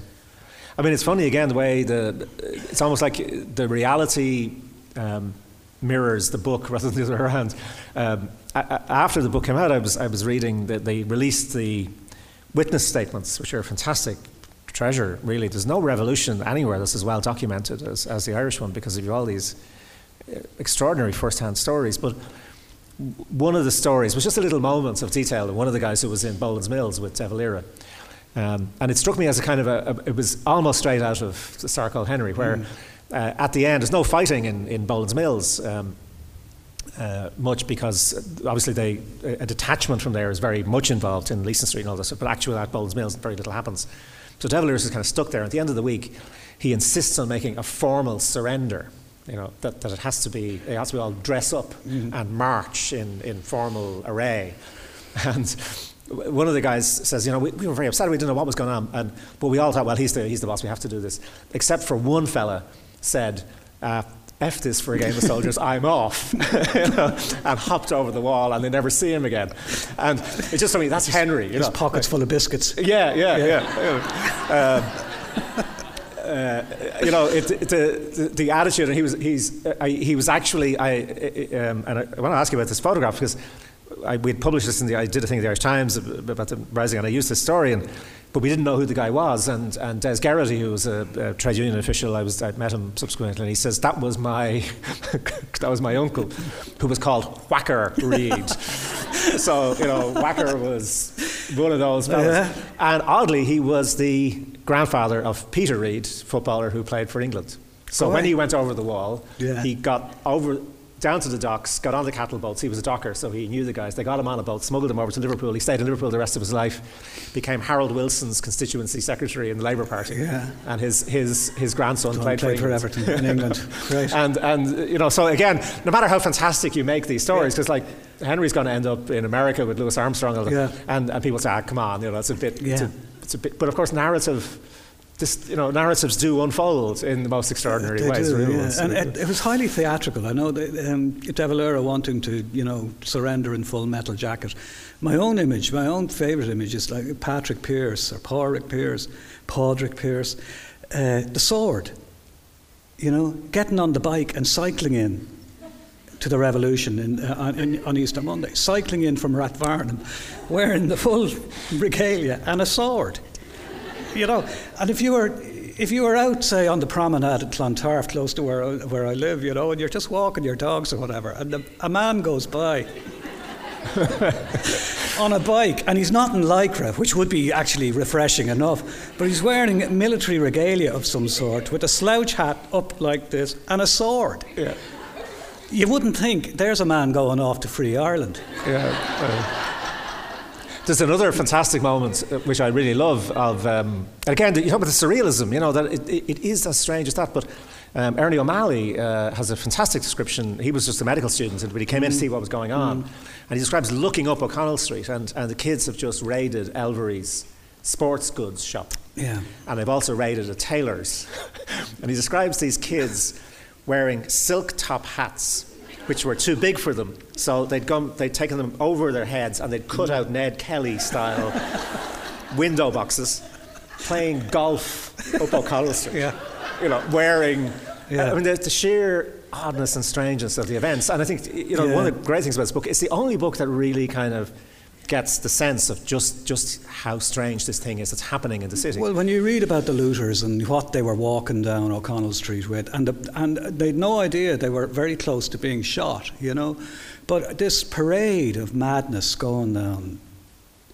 Speaker 2: I mean, it's funny again the way the it's almost like the reality um, mirrors the book [LAUGHS] rather than the other way around. Um, after the book came out, I was I was reading that they released the witness statements, which are a fantastic treasure, really. There's no revolution anywhere that's as well documented as, as the Irish one because of all these uh, extraordinary first hand stories. But one of the stories was just a little moment of detail of one of the guys who was in Boland's Mills with De Valera. Um, and it struck me as a kind of a, a, it was almost straight out of the Star called Henry, where mm. uh, at the end, there's no fighting in, in Boland's Mills. Um, uh, much because obviously they, a detachment from there is very much involved in Leeson Street and all this, but actually at Boland's Mills very little happens. So De is kind of stuck there. At the end of the week, he insists on making a formal surrender. You know that, that it has to be it has to be all dress up mm-hmm. and march in, in formal array. [LAUGHS] And one of the guys says, you know, we, we, were very upset. We didn't know what was going on, and but we all thought, well, he's the he's the boss. We have to do this. Except for one fella said. Uh, F this for a game of soldiers, I'm off, [LAUGHS] and hopped over the wall, and they never see him again. And it's just something that's Henry. You
Speaker 3: His
Speaker 2: know.
Speaker 3: pockets full of biscuits.
Speaker 2: Yeah, yeah, yeah. yeah. Uh, uh, you know, it, it, the, the attitude, and he was, he's, uh, I, he was actually, I, um, and I, I want to ask you about this photograph because I, we had published this in the, I did a thing in the Irish Times about the rising, and I used this story, and but we didn't know who the guy was. And, and Des Geraghty, who was a, a, trade union official, I, was, I met him subsequently, and he says, that was my, [LAUGHS] that was my uncle, who was called Whacker Reid. [LAUGHS] so, you know, Whacker was one of those fellas. Yeah. And oddly, he was the grandfather of Peter Reid, footballer who played for England. So oh, when he went over the wall,
Speaker 3: yeah.
Speaker 2: he got over down to the docks, got on the cattle boats. He was a docker, so he knew the guys. They got him on a boat, smuggled him over to Liverpool. He stayed in Liverpool the rest of his life, became Harold Wilson's constituency secretary in the Labour Party.
Speaker 3: Yeah.
Speaker 2: And his, his, his grandson
Speaker 3: Don't
Speaker 2: played,
Speaker 3: played
Speaker 2: for,
Speaker 3: Everton in England. [LAUGHS] Great.
Speaker 2: And, and, you know, so again, no matter how fantastic you make these stories, because yeah. like Henry's going to end up in America with Louis Armstrong, and,
Speaker 3: yeah.
Speaker 2: and, and people say, ah, come on, you know, it's a bit,
Speaker 3: yeah.
Speaker 2: it's, a, it's a bit, but of course, narrative this, you know, narratives do unfold in the most extraordinary
Speaker 3: they
Speaker 2: ways.
Speaker 3: Do, yeah. And it, it, was highly theatrical. I know that um, De Valera wanting to, you know, surrender in full metal jacket. My own image, my own favourite image is like Patrick Pearse or Pádraig Pearse, Padraig Pearse, uh, the sword. You know, getting on the bike and cycling in to the revolution in, uh, on, on, Easter Monday, cycling in from Rathfarnham, wearing the full regalia and a sword you know, and if you were if you were out, say, on the promenade at Clontarf, close to where, where I live, you know, and you're just walking your dogs or whatever, and the, a man goes by [LAUGHS] on a bike, and he's not in lycra, which would be actually refreshing enough, but he's wearing military regalia of some sort with a slouch hat up like this and a sword.
Speaker 2: Yeah.
Speaker 3: You wouldn't think there's a man going off to free Ireland.
Speaker 2: Yeah. Uh. There's another fantastic moment uh, which I really love. Of um, and again, you talk about the surrealism. You know that it, it, is as strange as that, but. Um, Ernie O'Malley uh, has a fantastic description. He was just a medical student, but he came in to see what was going on. And he describes looking up O'Connell Street, and, and the kids have just raided Elvery's sports goods shop.
Speaker 3: Yeah.
Speaker 2: And they've also raided a tailor's. [LAUGHS] and he describes these kids wearing silk top hats, which were too big for them. So they'd, gone, they'd taken them over their heads and they'd cut out Ned Kelly style [LAUGHS] window boxes, playing golf up O'Connell Street.
Speaker 3: Yeah.
Speaker 2: You know, wearing.
Speaker 3: Yeah.
Speaker 2: I mean, the, the sheer oddness and strangeness of the events. And I think, you know, one of the great things about this book, it's the only book that really kind of gets the sense of just, just how strange this thing is that's happening in the city.
Speaker 3: Well, when you read about the looters and what they were walking down O'Connell Street with, and, the, and they'd no idea they were very close to being shot, you know. But this parade of madness going down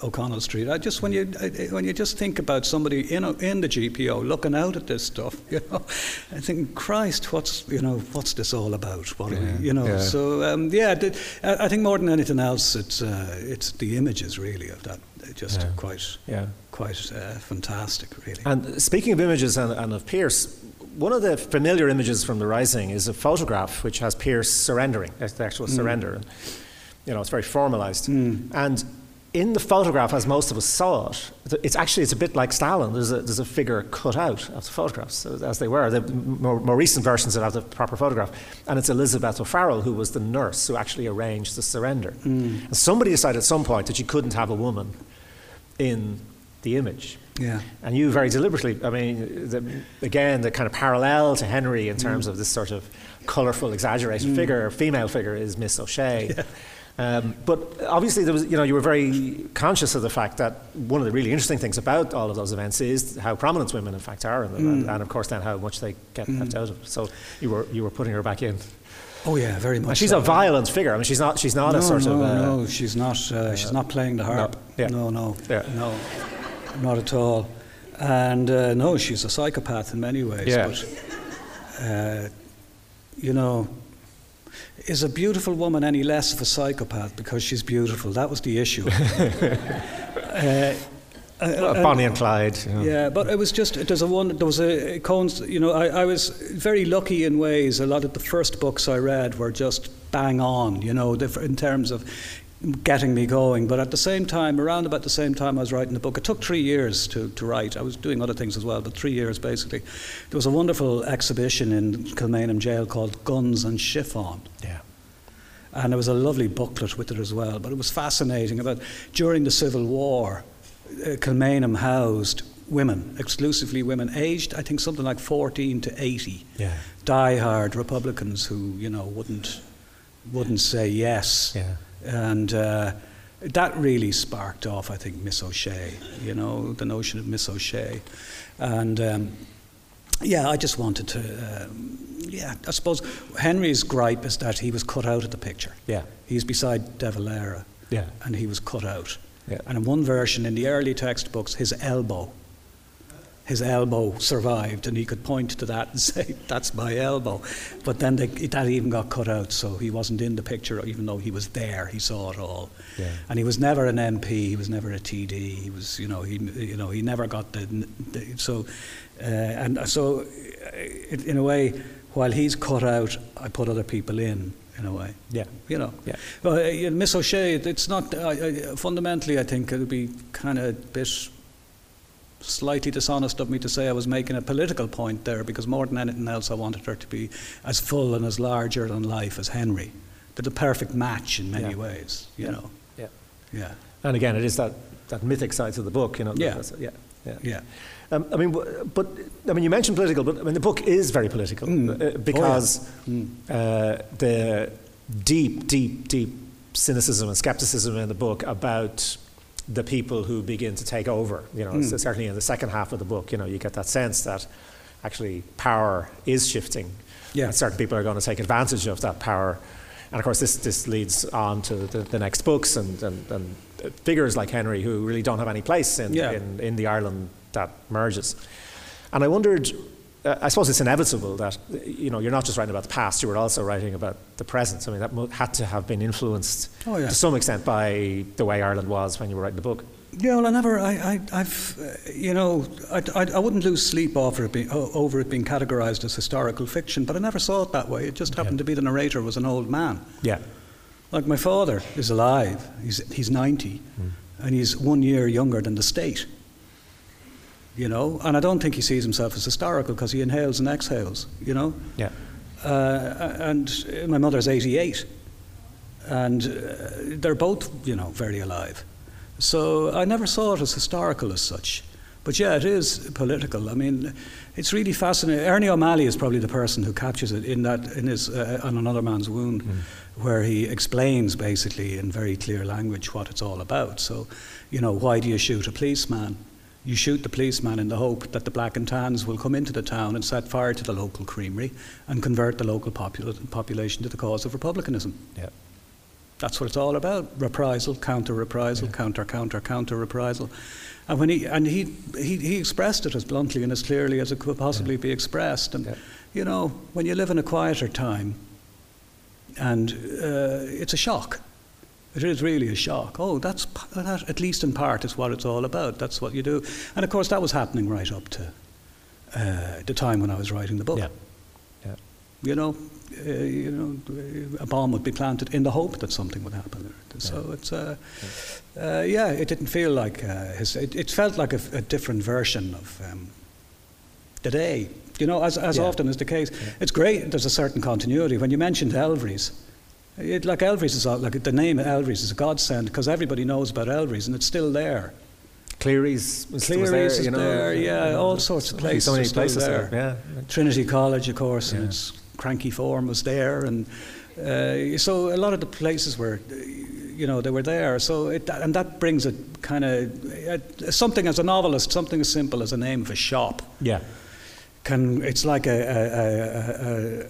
Speaker 3: O'Connell Street, I just when you when you just think about somebody in a, in the GPO looking out at this stuff, [LAUGHS] you know, I think, Christ, what's you know, what's this all about? What are we, you know?
Speaker 2: yeah.
Speaker 3: So um, yeah, the, I I think more than anything else, it's uh, it's the images really of that, just
Speaker 2: Yeah.
Speaker 3: quite
Speaker 2: yeah.
Speaker 3: quite uh, fantastic, really.
Speaker 2: And speaking of images and, and of Pearse, one of the familiar images from the Rising is a photograph which has Pearse surrendering, that's the actual surrender. And, you know, it's very formalized. And in the photograph, as most of us saw it, it's actually it's a bit like Stalin. There's a, there's a figure cut out of the photographs as they were. The more, more recent versions that have the proper photograph, and it's Elizabeth O'Farrell who was the nurse who actually arranged the surrender. And somebody decided at some point that you couldn't have a woman in the image.
Speaker 3: Yeah.
Speaker 2: And you very deliberately, I mean, the, again, the kind of parallel to Henry in
Speaker 3: Mm.
Speaker 2: terms of this sort of colourful, exaggerated figure, female figure, is Miss O'Shea. [LAUGHS] Um, but obviously, there was, you know, you were very conscious of the fact that one of the really interesting things about all of those events is how prominent women, in fact, are in them,
Speaker 3: Mm.
Speaker 2: and, and of course, then how much they get left out of. it. So you were you were putting her back in.
Speaker 3: Oh yeah, very much.
Speaker 2: And she's
Speaker 3: so.
Speaker 2: a violent figure. I mean, she's not she's not
Speaker 3: no,
Speaker 2: a sort
Speaker 3: no,
Speaker 2: of. Uh,
Speaker 3: no, she's not. Uh, she's not playing the harp.
Speaker 2: yeah.
Speaker 3: No, no,
Speaker 2: Yeah.
Speaker 3: no, not at all. And uh, no, she's a psychopath in many ways.
Speaker 2: Yeah.
Speaker 3: But uh, you know, is a beautiful woman any less of a psychopath because she's beautiful? That was the issue. [LAUGHS] uh,
Speaker 2: uh, Bonnie and Clyde. you know.
Speaker 3: yeah, but it was just there's a one there was a coinc- you know I, I was very lucky in ways. A lot of the first books I read were just bang on, you know, in terms of getting me going. But at the same time, around about the same time I was writing the book, it took three years to, to write. I was doing other things as well, but three years basically. There was a wonderful exhibition in Kilmainham Jail called Guns and Chiffon.
Speaker 2: Yeah.
Speaker 3: And there was a lovely booklet with it as well. But it was fascinating about during the Civil War, uh, Kilmainham housed women, exclusively women, aged I think something like 14 to 80.
Speaker 2: Yeah.
Speaker 3: Die-hard Republicans who you know wouldn't wouldn't say yes.
Speaker 2: Yeah.
Speaker 3: And uh, that really sparked off, I think, Miss O'Shea. You know, the notion of Miss O'Shea, and. Um, yeah, I just wanted to. Um, yeah, I suppose Henry's gripe is that he was cut out of the picture.
Speaker 2: Yeah.
Speaker 3: He's beside De Valera,
Speaker 2: Yeah.
Speaker 3: and he was cut out.
Speaker 2: Yeah.
Speaker 3: And in one version, in the early textbooks, his elbow, his elbow survived, and he could point to that and [LAUGHS] say, "That's my elbow." But then they, that even got cut out, so he wasn't in the picture, even though he was there. He saw it all,
Speaker 2: Yeah.
Speaker 3: and he was never an MP. He was never a TD. He was, you know, he, you know, he never got the. the so, uh, and so, uh, in in a way, while he's cut out, I put other people in. In a way,
Speaker 2: Yeah.
Speaker 3: you know.
Speaker 2: Yeah.
Speaker 3: Well, uh, Miss O'Shea, it's not. Uh, uh, fundamentally, I think it would be kind of a bit slightly dishonest of me to say I was making a political point there, because more than anything else, I wanted her to be as full and as larger than life as Henry. They're the perfect match in many
Speaker 2: Yeah.
Speaker 3: ways, you
Speaker 2: Yeah.
Speaker 3: know.
Speaker 2: Yeah.
Speaker 3: Yeah,
Speaker 2: And again, it is that, that mythic side to the book, you know.
Speaker 3: Yeah.
Speaker 2: yeah. Yeah.
Speaker 3: yeah.
Speaker 2: Um, I mean, but I mean, you mentioned political, but I mean, the book is very political
Speaker 3: Mm.
Speaker 2: uh, because
Speaker 3: Mm.
Speaker 2: uh, the deep, deep, deep cynicism and skepticism in the book about the people who begin to take over. You know,
Speaker 3: Mm.
Speaker 2: so certainly in the second half of the book, you know, you get that sense that actually power is shifting.
Speaker 3: Yeah.
Speaker 2: And certain people are going to take advantage of that power. And of course, this, this leads on to the, the next books and, and, and figures like Henry who really don't have any place in,
Speaker 3: Yeah.
Speaker 2: in, in the Ireland that merges. And I wondered, uh, I suppose it's inevitable that you know you're not just writing about the past; you were also writing about the present. I mean, that mo- had to have been influenced
Speaker 3: Oh, yeah.
Speaker 2: to some extent by the way Ireland was when you were writing the book.
Speaker 3: Yeah, well, I never, I, I, I've, uh, you know, I, I, I wouldn't lose sleep over it, being, over it being categorised as historical fiction, but I never saw it that way. It just happened to be the narrator was an old man.
Speaker 2: Yeah,
Speaker 3: Like my father is alive, he's, he's 90, and he's one year younger than the state. You know, and I don't think he sees himself as historical because he inhales and exhales, you know.
Speaker 2: yeah,
Speaker 3: Uh, and my mother's 88, and uh, they're both, you know, very alive. So I never saw it as historical as such. But yeah, it is political. I mean, it's really fascinating. Ernie O'Malley is probably the person who captures it in that in his uh, on another man's wound, where he explains basically in very clear language what it's all about. So, you know, why do you shoot a policeman? You shoot the policeman in the hope that the black and tans will come into the town and set fire to the local creamery and convert the local popula- population to the cause of republicanism.
Speaker 2: yeah,
Speaker 3: That's what it's all about: reprisal, counter reprisal, counter counter counter reprisal. And when he and he, he he expressed it as bluntly and as clearly as it could possibly be expressed. And
Speaker 2: Yeah.
Speaker 3: you know, when you live in a quieter time, and uh, it's a shock. It is really a shock. Oh, that's that, at least in part is what it's all about. That's what you do. And of course, that was happening right up to uh, the time when I was writing the book.
Speaker 2: yeah, yeah.
Speaker 3: You know, uh, you know, a bomb would be planted in the hope that something would happen. So it's, uh, uh, yeah, it didn't feel like uh, his. It, it felt like a, a different version of um, the day. You know, as as
Speaker 2: Yeah.
Speaker 3: often is the case, it's great. There's a certain continuity. When you mentioned Elvery's, it, like Elvery's is a- like the name Elvery's is a godsend because everybody knows about Elvery's and it's still there.
Speaker 2: Cleary's, was
Speaker 3: Cleary's
Speaker 2: there,
Speaker 3: is
Speaker 2: you know,
Speaker 3: there, yeah, all sorts of places
Speaker 2: So many places
Speaker 3: there.
Speaker 2: there. Yeah,
Speaker 3: Trinity College, of course,
Speaker 2: Yeah.
Speaker 3: its cranky form was there, and uh, so a lot of the places were, uh, you know, they were there. So it, and that brings a kind of uh, something as a novelist, something as simple as a name of a shop
Speaker 2: yeah,
Speaker 3: can. It's like a.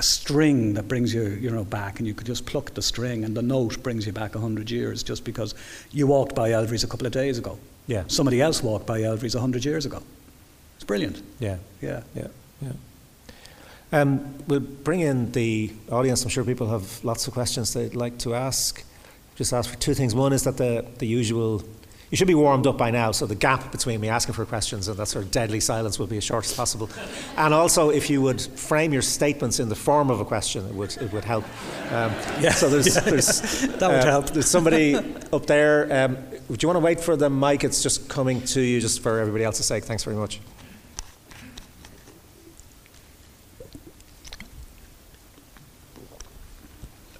Speaker 3: a, string that brings you, you know, back, and you could just pluck the string, and the note brings you back a hundred years, just because you walked by Elvery's a couple of days ago.
Speaker 2: yeah,
Speaker 3: Somebody else walked by Elvery's a hundred years ago. It's brilliant.
Speaker 2: yeah.
Speaker 3: Yeah.
Speaker 2: Yeah, yeah. Um, we'll bring in the audience. I'm sure people have lots of questions they'd like to ask. Just ask for two things. One is that the, the usual, you should be warmed up by now, so the gap between me asking for questions and that sort of deadly silence will be as short as possible. And also, if you would frame your statements in the form of a question, it would, it would help. Um, [LAUGHS]
Speaker 3: Yeah.
Speaker 2: So there's,
Speaker 3: Yeah.
Speaker 2: there's [LAUGHS]
Speaker 3: That would
Speaker 2: uh,
Speaker 3: help.
Speaker 2: There's somebody up there. Um, would you want to wait for the mic? It's just coming to you, just for everybody else's sake. Thanks very much.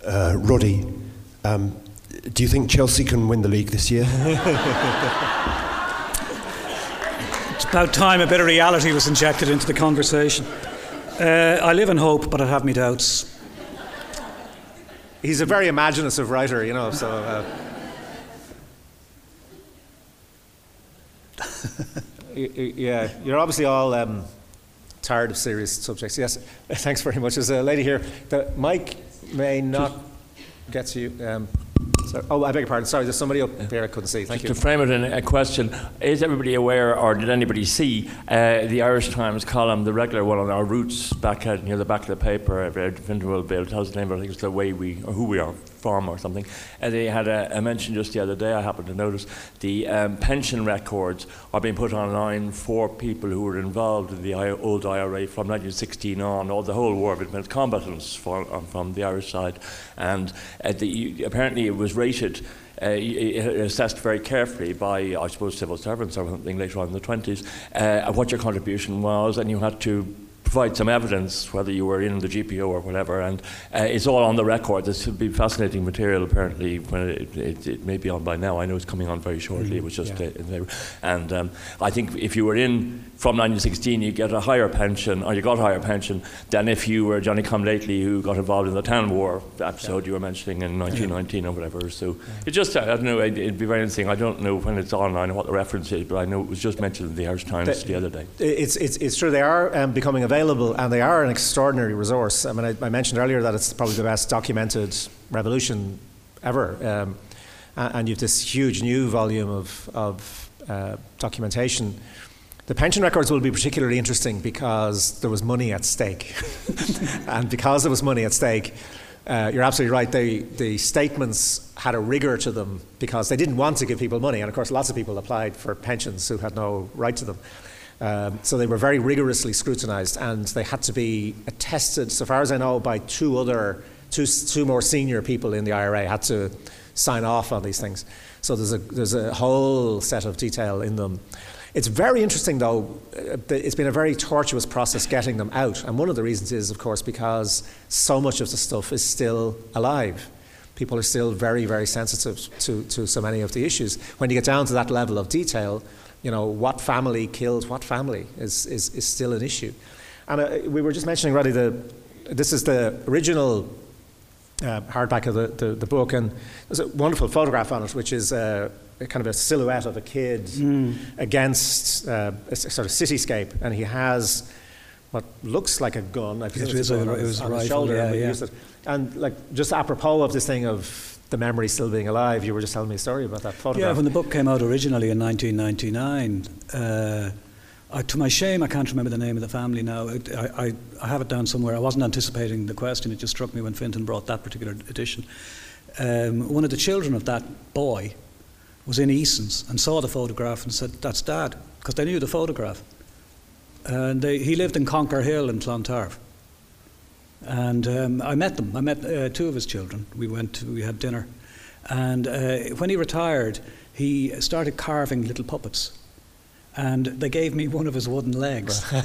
Speaker 4: Uh, Roddy, um, do you think Chelsea can win the league this year? [LAUGHS]
Speaker 3: It's about time a bit of reality was injected into the conversation. Uh, I live in hope, but I have my doubts.
Speaker 2: He's a very imaginative writer, you know, so. Uh, y- y- yeah, you're obviously all um, tired of serious subjects. Yes, [LAUGHS] thanks very much. There's a lady here. The mic may not get to you. Um, so, oh, I beg your pardon. Sorry, there's somebody up there I couldn't see. Thank
Speaker 5: Just
Speaker 2: you.
Speaker 5: to frame it in a question, is everybody aware, or did anybody see uh, the Irish Times column, the regular one on our roots, back at, near the back of the paper, uh, Finderville Bill tells the name, but I think it's the way we, or who we are from or something. And they had a, a mention just the other day, I happened to notice, the um, pension records are being put online for people who were involved in the I- old IRA from 1916 on, or the whole war, but it's combatants for, um, from the Irish side. And uh, the, apparently it was rated uh, i- assessed very carefully by, I suppose, civil servants or something later on in the 20s, uh, what your contribution was, and you had to provide some evidence, whether you were in the GPO or whatever, and uh, it's all on the record. This would be fascinating material, apparently, when it, it, it may be on by now. I know it's coming on very shortly. It was just,
Speaker 2: yeah.
Speaker 5: uh, and um, I think if you were in from 1916, you get a higher pension, or you got a higher pension than if you were Johnny Come Lately, who got involved in the Tan War episode you were mentioning in 1919 or whatever. So it just, I don't know, it, it'd be very interesting. I don't know when it's online or what the reference is, but I know it was just mentioned in the Irish Times
Speaker 2: The-
Speaker 5: the other day.
Speaker 2: It's, it's, it's true, they are um, becoming available and they are an extraordinary resource. I mean, I, I mentioned earlier that it's probably the best documented revolution ever. Um, a- and you've this huge new volume of, of uh, documentation. The pension records will be particularly interesting because there was money at stake. [LAUGHS] and because there was money at stake, uh, you're absolutely right. They, the statements had a rigor to them because they didn't want to give people money. And of course, lots of people applied for pensions who had no right to them. Um, so they were very rigorously scrutinised and they had to be attested, so far as I know, by two other, two, two more senior people in the IRA had to sign off on these things. So there's a, there's a whole set of detail in them. It's very interesting, though. Uh, it's been a very tortuous process getting them out. And one of the reasons is, of course, because so much of the stuff is still alive. People are still very, very sensitive to, to so many of the issues. When you get down to that level of detail, you know, what family killed what family is, is, is still an issue. And uh, we were just mentioning already the, this is the original uh, hardback of the, the, the, book, and there's a wonderful photograph on it, which is uh, kind of a silhouette of a kid mm. against uh, a sort of cityscape, and he has what looks like a gun. I
Speaker 3: it was, a, it was on his shoulder, yeah.
Speaker 2: and like just apropos of this thing of the memory still being alive, you were just telling me a story about that photograph.
Speaker 3: Yeah, when the book came out originally in 1999. Uh, I, to my shame, I can't remember the name of the family now. I, I, I, have it down somewhere. I wasn't anticipating the question. It just struck me when Fintan brought that particular edition. Um, one of the children of that boy was in Eason's and saw the photograph and said, That's dad, because they knew the photograph. And they, he lived in Conquer Hill in Clontarf. And um, I met them. I met uh, two of his children. We went, to, we had dinner. And uh, when he retired, he started carving little puppets and they gave me one of his wooden legs. [LAUGHS] I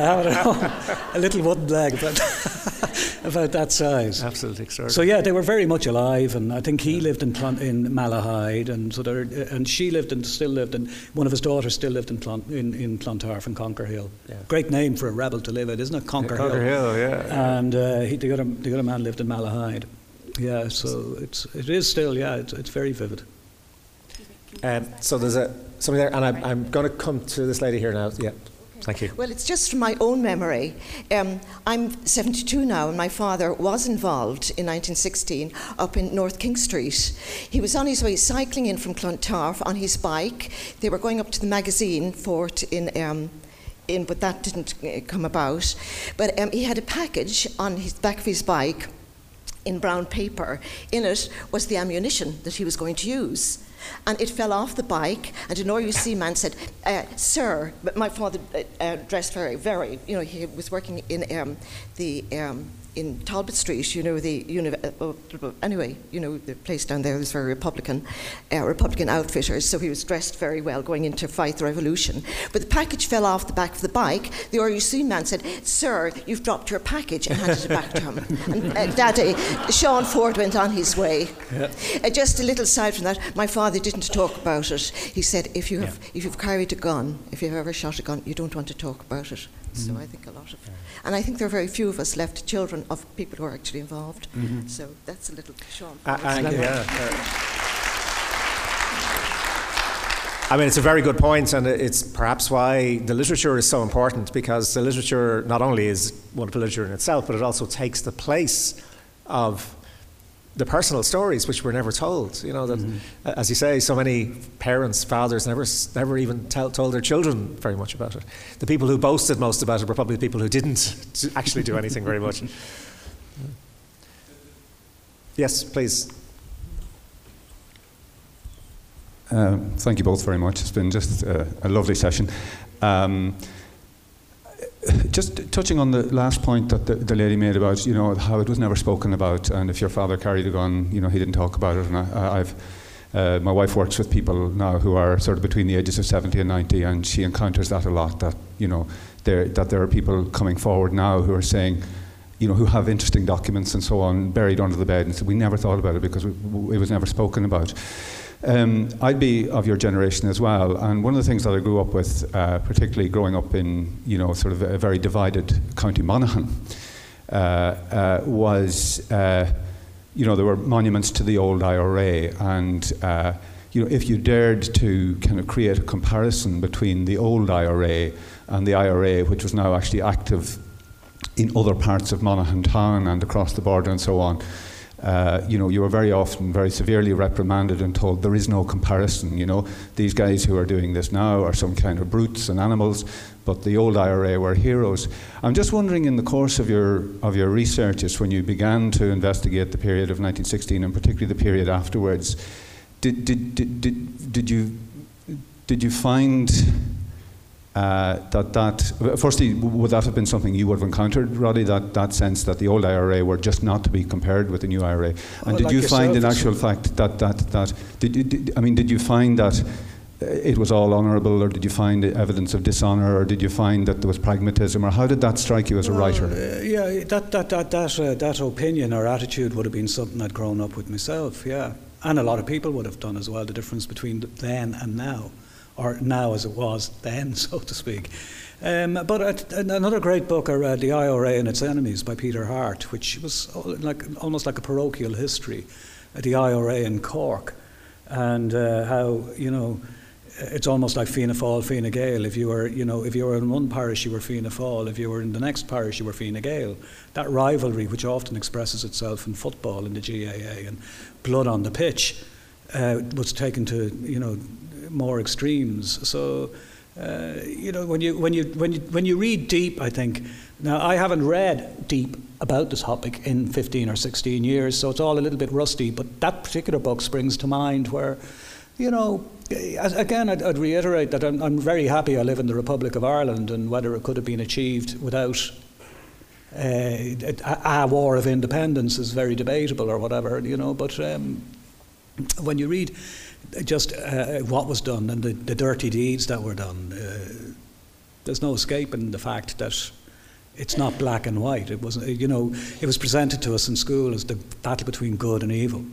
Speaker 3: have a, a little wooden leg about, [LAUGHS] about that size.
Speaker 2: Absolutely extraordinary.
Speaker 3: So yeah, they were very much alive, and I think he lived in in Malahide, and so there, and she lived and still lived, and one of his daughters still lived in Plant, in, in Clontarf and Conquer Hill. Yeah. Great name for a rebel to live at, isn't it? Conquer,
Speaker 2: yeah, Conquer
Speaker 3: Hill.
Speaker 2: Hill. yeah.
Speaker 3: And uh, he, the other the other man lived in Malahide. Yeah, so it's it is still yeah, it's, it's very vivid.
Speaker 2: Um, so there's a something there, and I'm, I'm going to come to this lady here now. Yeah. Thank you.
Speaker 6: Well, it's just from my own memory. Um, I'm 72 now, and my father was involved in 1916 up in North King Street. He was on his way cycling in from Clontarf on his bike. They were going up to the magazine fort in. Um, in, but that didn't uh, come about. But um, he had a package on his back of his bike in brown paper. In it was the ammunition that he was going to use and it fell off the bike. And an RUC man said, uh, "Sir," but my father uh, uh, dressed very, very. You know, he was working in um, the um, in Talbot Street, you know, the uni- uh, anyway, you know, the place down there was very Republican, uh, Republican outfitters, so he was dressed very well going in to fight the revolution. But the package fell off the back of the bike. The RUC man said, Sir, you've dropped your package, and handed it back to him. [LAUGHS] And uh, Daddy, Sean Ford went on his way. Yeah. Uh, just a little side from that, my father didn't talk about it. He said, if, you have, yeah. if you've carried a gun, if you've ever shot a gun, you don't want to talk about it. So mm-hmm. I think a lot of, and I think there are very few of us left children of people who are actually involved. Mm-hmm. So that's a little Sean. Uh,
Speaker 2: and, yeah. I mean, it's a very good point, and it's perhaps why the literature is so important because the literature not only is wonderful literature in itself, but it also takes the place of the personal stories which were never told. You know that, mm-hmm. as you say, so many parents, fathers never never even tell, told their children very much about it. The people who boasted most about it were probably the people who didn't [LAUGHS] actually do anything very much. [LAUGHS] Yes, please.
Speaker 7: Um, thank you both very much. It's been just a, a lovely session. Um, just touching on the last point that the, the, lady made about, you know, how it was never spoken about, and if your father carried a gun, you know, he didn't talk about it. And I, have uh, my wife works with people now who are sort of between the ages of 70 and 90, and she encounters that a lot. That you know, there that there are people coming forward now who are saying, you know, who have interesting documents and so on buried under the bed, and so we never thought about it because it was never spoken about. Um, I'd be of your generation as well, and one of the things that I grew up with, uh, particularly growing up in you know sort of a very divided County Monaghan, uh, uh, was uh, you know there were monuments to the old IRA, and uh, you know if you dared to kind of create a comparison between the old IRA and the IRA, which was now actually active in other parts of Monaghan town and across the border and so on uh, you know, you were very often very severely reprimanded and told there is no comparison. You know, these guys who are doing this now are some kind of brutes and animals, but the old IRA were heroes. I'm just wondering, in the course of your of your researches, when you began to investigate the period of 1916 and particularly the period afterwards, did did did, did, did you did you find uh, that that firstly would that have been something you would have encountered, Roddy? That that sense that the old IRA were just not to be compared with the new IRA, and
Speaker 3: Well,
Speaker 7: did
Speaker 3: like
Speaker 7: you find in actual fact that that that did, you- did I mean did you find that uh, it was all honourable, or did you find evidence of dishonour, or did you find that there was pragmatism, or how did that strike you as a writer?
Speaker 3: Uh, yeah, that that that that uh, that opinion or attitude would have been something I'd grown up with myself. Yeah, and a lot of people would have done as well. The difference between then and now, or now as it was then, [LAUGHS] so to speak. Um, but another great book I read, The IRA and Its Enemies by Peter Hart, which was like almost like a parochial history, of the IRA in Cork, and uh, how you know it's almost like Fianna Fáil, Fine Gael. If you were, you know, if you were in one parish, you were Fianna Fáil. If you were in the next parish, you were Fine Gael. That rivalry, which often expresses itself in football, in the GAA, and blood on the pitch, uh, was taken to, you know, more extremes. So, uh, you know, when you when you when you when you read deep, I think. Now, I haven't read deep about the topic in 15 or 16 years, so it's all a little bit rusty. But that particular book springs to mind, where, you know, again, I'd, I'd reiterate that I'm, I'm very happy I live in the Republic of Ireland, and whether it could have been achieved without uh, a, a war of independence is very debatable or whatever, you know. But um, when you read just uh, what was done and the, the dirty deeds that were done, uh, there's no escaping the fact that it's not black and white. It was, you know, it was presented to us in school as the battle between good and evil.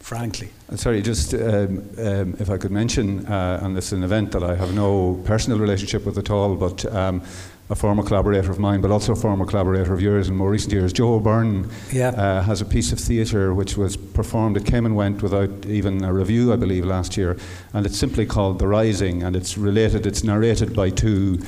Speaker 3: Frankly,
Speaker 7: Uh, Sorry, just um, um, if I could mention, uh, and this is an event that I have no personal relationship with at all, but um, a former collaborator of mine, but also a former collaborator of yours in more recent years, Joe O'Byrne,
Speaker 3: Yeah.
Speaker 7: uh, has a piece of theatre which was performed. It came and went without even a review, I believe, last year, and it's simply called The Rising, and it's related. It's narrated by two.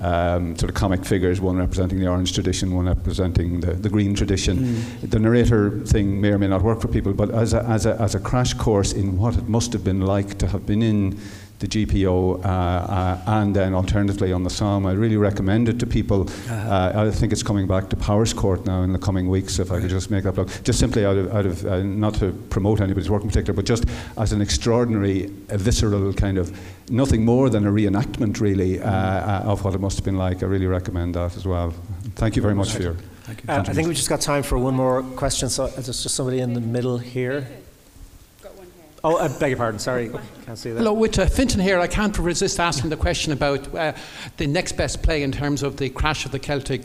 Speaker 7: Um, sort of comic figures, one representing the orange tradition, one representing the, the green tradition. The narrator thing may or may not work for people, but as a, as, a, as a crash course in what it must have been like to have been in the GPO uh, uh, and then alternatively on the Somme, I really recommend it to people. uh I think it's coming back to Powerscourt now in the coming weeks, if I could just make that plug. Just simply out of, out of uh, not to promote anybody's work in particular, but just as an extraordinary, uh, visceral kind of nothing more than a reenactment, really, uh, uh, of what it must have been like. I really recommend that as well. Thank you very much for your.
Speaker 3: thank you.
Speaker 2: Uh, I think we've just got time for one more question. So there's just somebody in the middle here. Oh, I beg your pardon. Sorry, can't see that.
Speaker 8: Hello, with uh, Fintan here, I can't resist asking the question about uh, the next best play in terms of the crash of the Celtic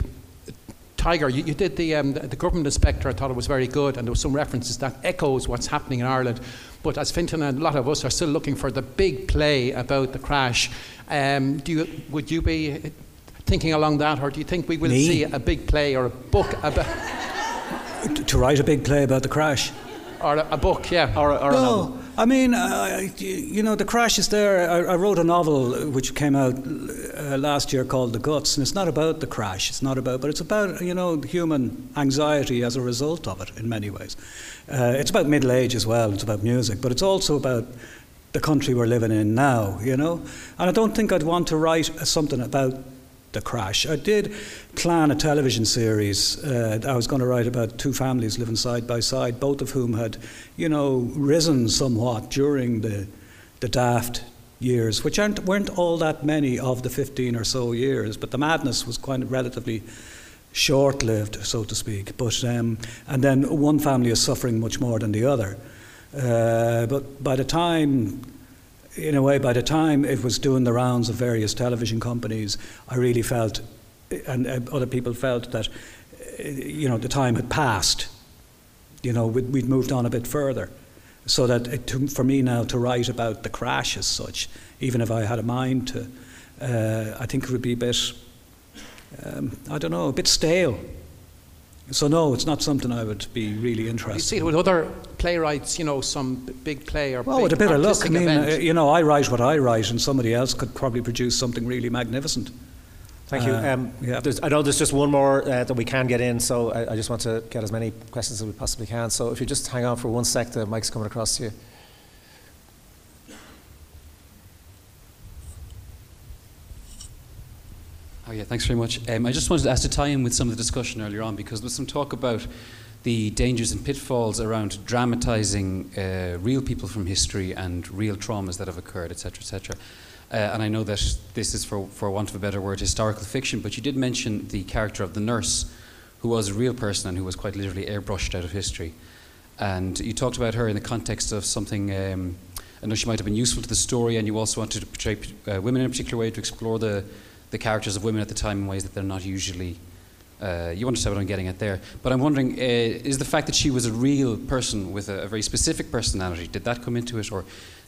Speaker 8: Tiger. You, you did the, um, the, the government inspector, I thought it was very good, and there were some references that echoes what's happening in Ireland. But as Fintan and a lot of us are still looking for the big play about the crash, um, do you, would you be thinking along that, or do you think we will
Speaker 3: Me?
Speaker 8: see a big play or a book about, [LAUGHS]
Speaker 3: to, to write a big play about the crash.
Speaker 8: or a, a book, yeah?
Speaker 2: Or, or a novel.
Speaker 3: I mean, uh, you know, the crash is there. I, I wrote a novel which came out uh, last year called The Guts, and it's not about the crash. It's not about, but it's about you know human anxiety as a result of it in many ways. Uh, it's about middle age as well. It's about music, but it's also about the country we're living in now. You know, and I don't think I'd want to write something about the crash. I did plan a television series. Uh, I was going to write about two families living side by side, both of whom had, you know, risen somewhat during the the daft years, which aren't weren't all that many of the 15 or so years, but the madness was quite relatively short-lived, so to speak. But um, and then one family is suffering much more than the other. Uh, but by the time in a way, by the time it was doing the rounds of various television companies, I really felt, and other people felt that, uh, you know, the time had passed. You know, we'd, we'd moved on a bit further. So that it, for me now to write about the crash as such, even if I had a mind to, uh, I think it would be a bit, um, I don't know, a bit stale. So no, it's not something I would be really interested.
Speaker 8: You
Speaker 3: see
Speaker 8: it with other playwrights, you know, some b- big play or
Speaker 3: Well,
Speaker 8: big
Speaker 3: with a bit of luck, I mean,
Speaker 8: event.
Speaker 3: uh, you know, I write what I write, and somebody else could probably produce something really magnificent.
Speaker 2: Thank you.
Speaker 3: Uh,
Speaker 2: Um,
Speaker 3: yeah.
Speaker 2: I know there's just one more uh, that we can get in, so I, I just want to get as many questions as we possibly can. So if you just hang on for one sec, the mic's coming across to you.
Speaker 9: Oh, yeah, thanks very much. Um, I just wanted to ask to tie in with some of the discussion earlier on because there was some talk about the dangers and pitfalls around dramatising uh, real people from history and real traumas that have occurred, etc., etc. Uh, and I know that this is, for, for want of a better word, historical fiction, but you did mention the character of the nurse, who was a real person and who was quite literally airbrushed out of history. And you talked about her in the context of something. Um, I know she might have been useful to the story, and you also wanted to portray uh, women in a particular way to explore the, the characters of women at the time in ways that they're not usually. Uh, you understand what I'm getting at there. But I'm wondering, uh, is the fact that she was a real person with a, a very specific personality, did that come into it, or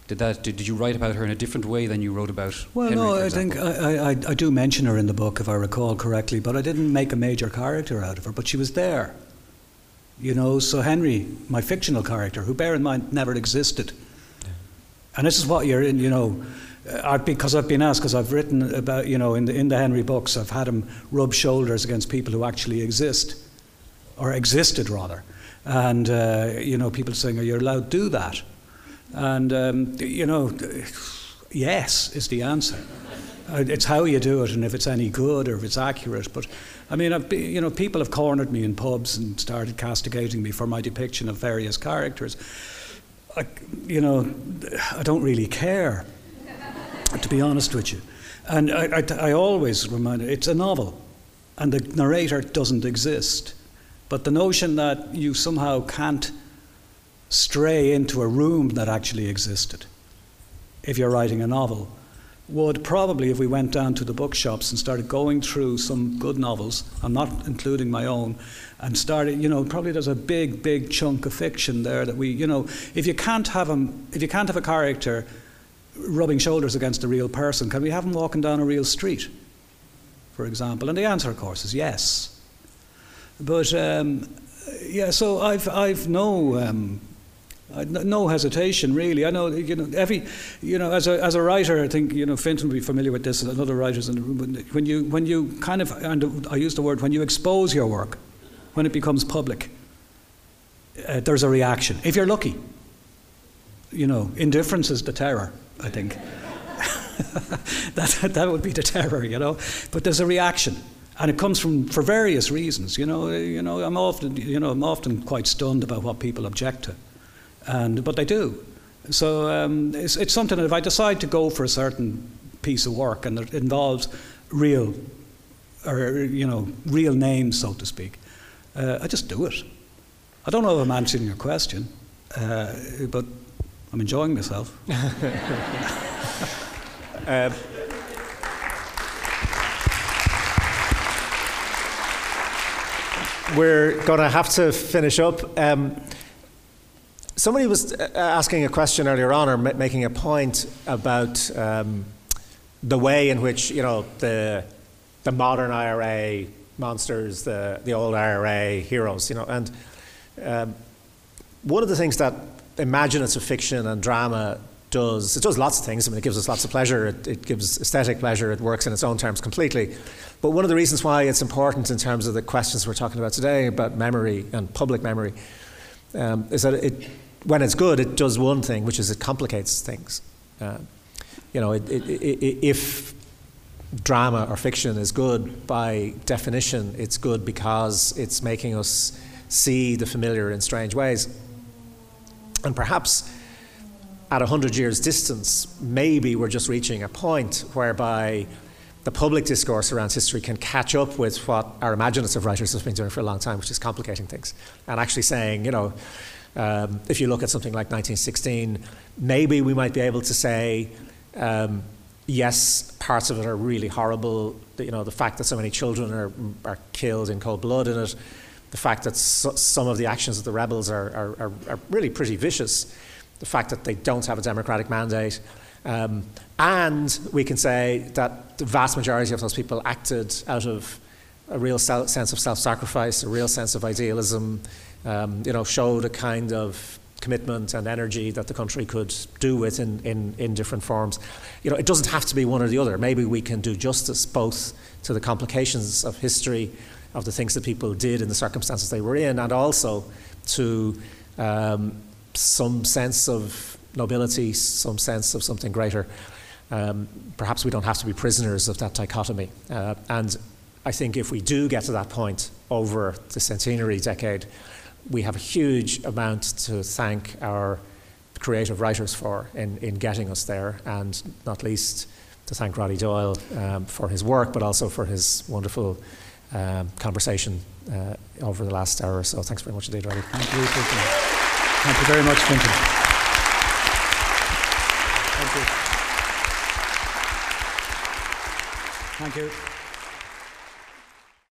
Speaker 9: did that did, did you write about her in a different way than you wrote about?
Speaker 3: Well,
Speaker 9: Henry,
Speaker 3: no,
Speaker 9: for
Speaker 3: I think? I, I, I do mention her in the book, if I recall correctly, but I didn't make a major character out of her, but she was there. You know, so Henry, my fictional character, who bear in mind never existed. And this is what you're in, you know, I, because I've been asked, because I've written about, you know, in the, in the Henry books, I've had him rub shoulders against people who actually exist, or existed rather. And, uh, you know, people saying, are you allowed to do that? And, um, you know, [SIGHS] yes is the answer. Uh, It's how you do it and if it's any good or if it's accurate. But I mean, I've, you know, people have cornered me in pubs and started castigating me for my depiction of various characters. I, you know, I don't really care, to be honest with you. And I, I, I always remind it's a novel, and the narrator doesn't exist. But the notion that you somehow can't stray into a room that actually existed if you're writing a novel would probably, if we went down to the bookshops and started going through some good novels, I'm not including my own, and started, you know, probably there's a big, big chunk of fiction there that we, you know, if you can't have a, if you can't have a character rubbing shoulders against a real person, can we have them walking down a real street, for example? And the answer, of course, is yes. But um, yeah, so I've I've no. Um, no hesitation, really. I know, you know, every, you know, as a, as a writer, I think, you know, Fintan will be familiar with this, and other writers in the room. When you, when you kind of, and I use the word, when you expose your work, when it becomes public, uh, there's a reaction. If you're lucky, you know, indifference is the terror, I think. [LAUGHS] that, that would be the terror, you know. But there's a reaction. And it comes from for various reasons, you know. You know, I'm often, you know, I'm often quite stunned about what people object to and but they do. So um, it's, it's something that if I decide to go for a certain piece of work and it involves real, or you know, real names, so to speak, uh, I just do it. I don't know if I'm answering your question, uh, but I'm enjoying myself. [LAUGHS]
Speaker 2: Um, we're going to have to finish up. Um, somebody was uh, asking a question earlier on, or ma- making a point about um, the way in which you know the the modern IRA monsters, the the old IRA heroes, you know, and um, one of the things that imaginative fiction and drama does, it does lots of things. I mean, it gives us lots of pleasure. It, it gives aesthetic pleasure. It works in its own terms completely. But one of the reasons why it's important in terms of the questions we're talking about today about memory and public memory um, is that it, when it's good, it does one thing, which is it complicates things. Um, you know, it, if drama or fiction is good, by definition, it's good because it's making us see the familiar in strange ways. And perhaps at 100 years' distance, maybe we're just reaching a point whereby the public discourse around history can catch up with what our imaginative writers have been doing for a long time, which is complicating things. And actually saying, you know, um, if you look at something like 1916, maybe we might be able to say, um, yes, parts of it are really horrible. You know, the fact that so many children are, are killed in cold blood in it, the fact that so, some of the actions of the rebels are, are, are, are really pretty vicious, the fact that they don't have a democratic mandate. Um, and we can say that the vast majority of those people acted out of a real sense of self sacrifice, a real sense of idealism, um, you know, showed a kind of commitment and energy that the country could do with in, in, in different forms. You know, it doesn't have to be one or the other. Maybe we can do justice both to the complications of history, of the things that people did in the circumstances they were in, and also to um, some sense of nobility, some sense of something greater. Um, perhaps we don't have to be prisoners of that dichotomy. Uh, and I think if we do get to that point over the centenary decade, we have a huge amount to thank our creative writers for in, in getting us there, and not least to thank Roddy Doyle um, for his work, but also for his wonderful um, conversation uh, over the last hour or so. Thanks very much indeed, Roddy.
Speaker 3: Thank you, Quintin. Thank you very much, Quintin. Thank you. Thank you.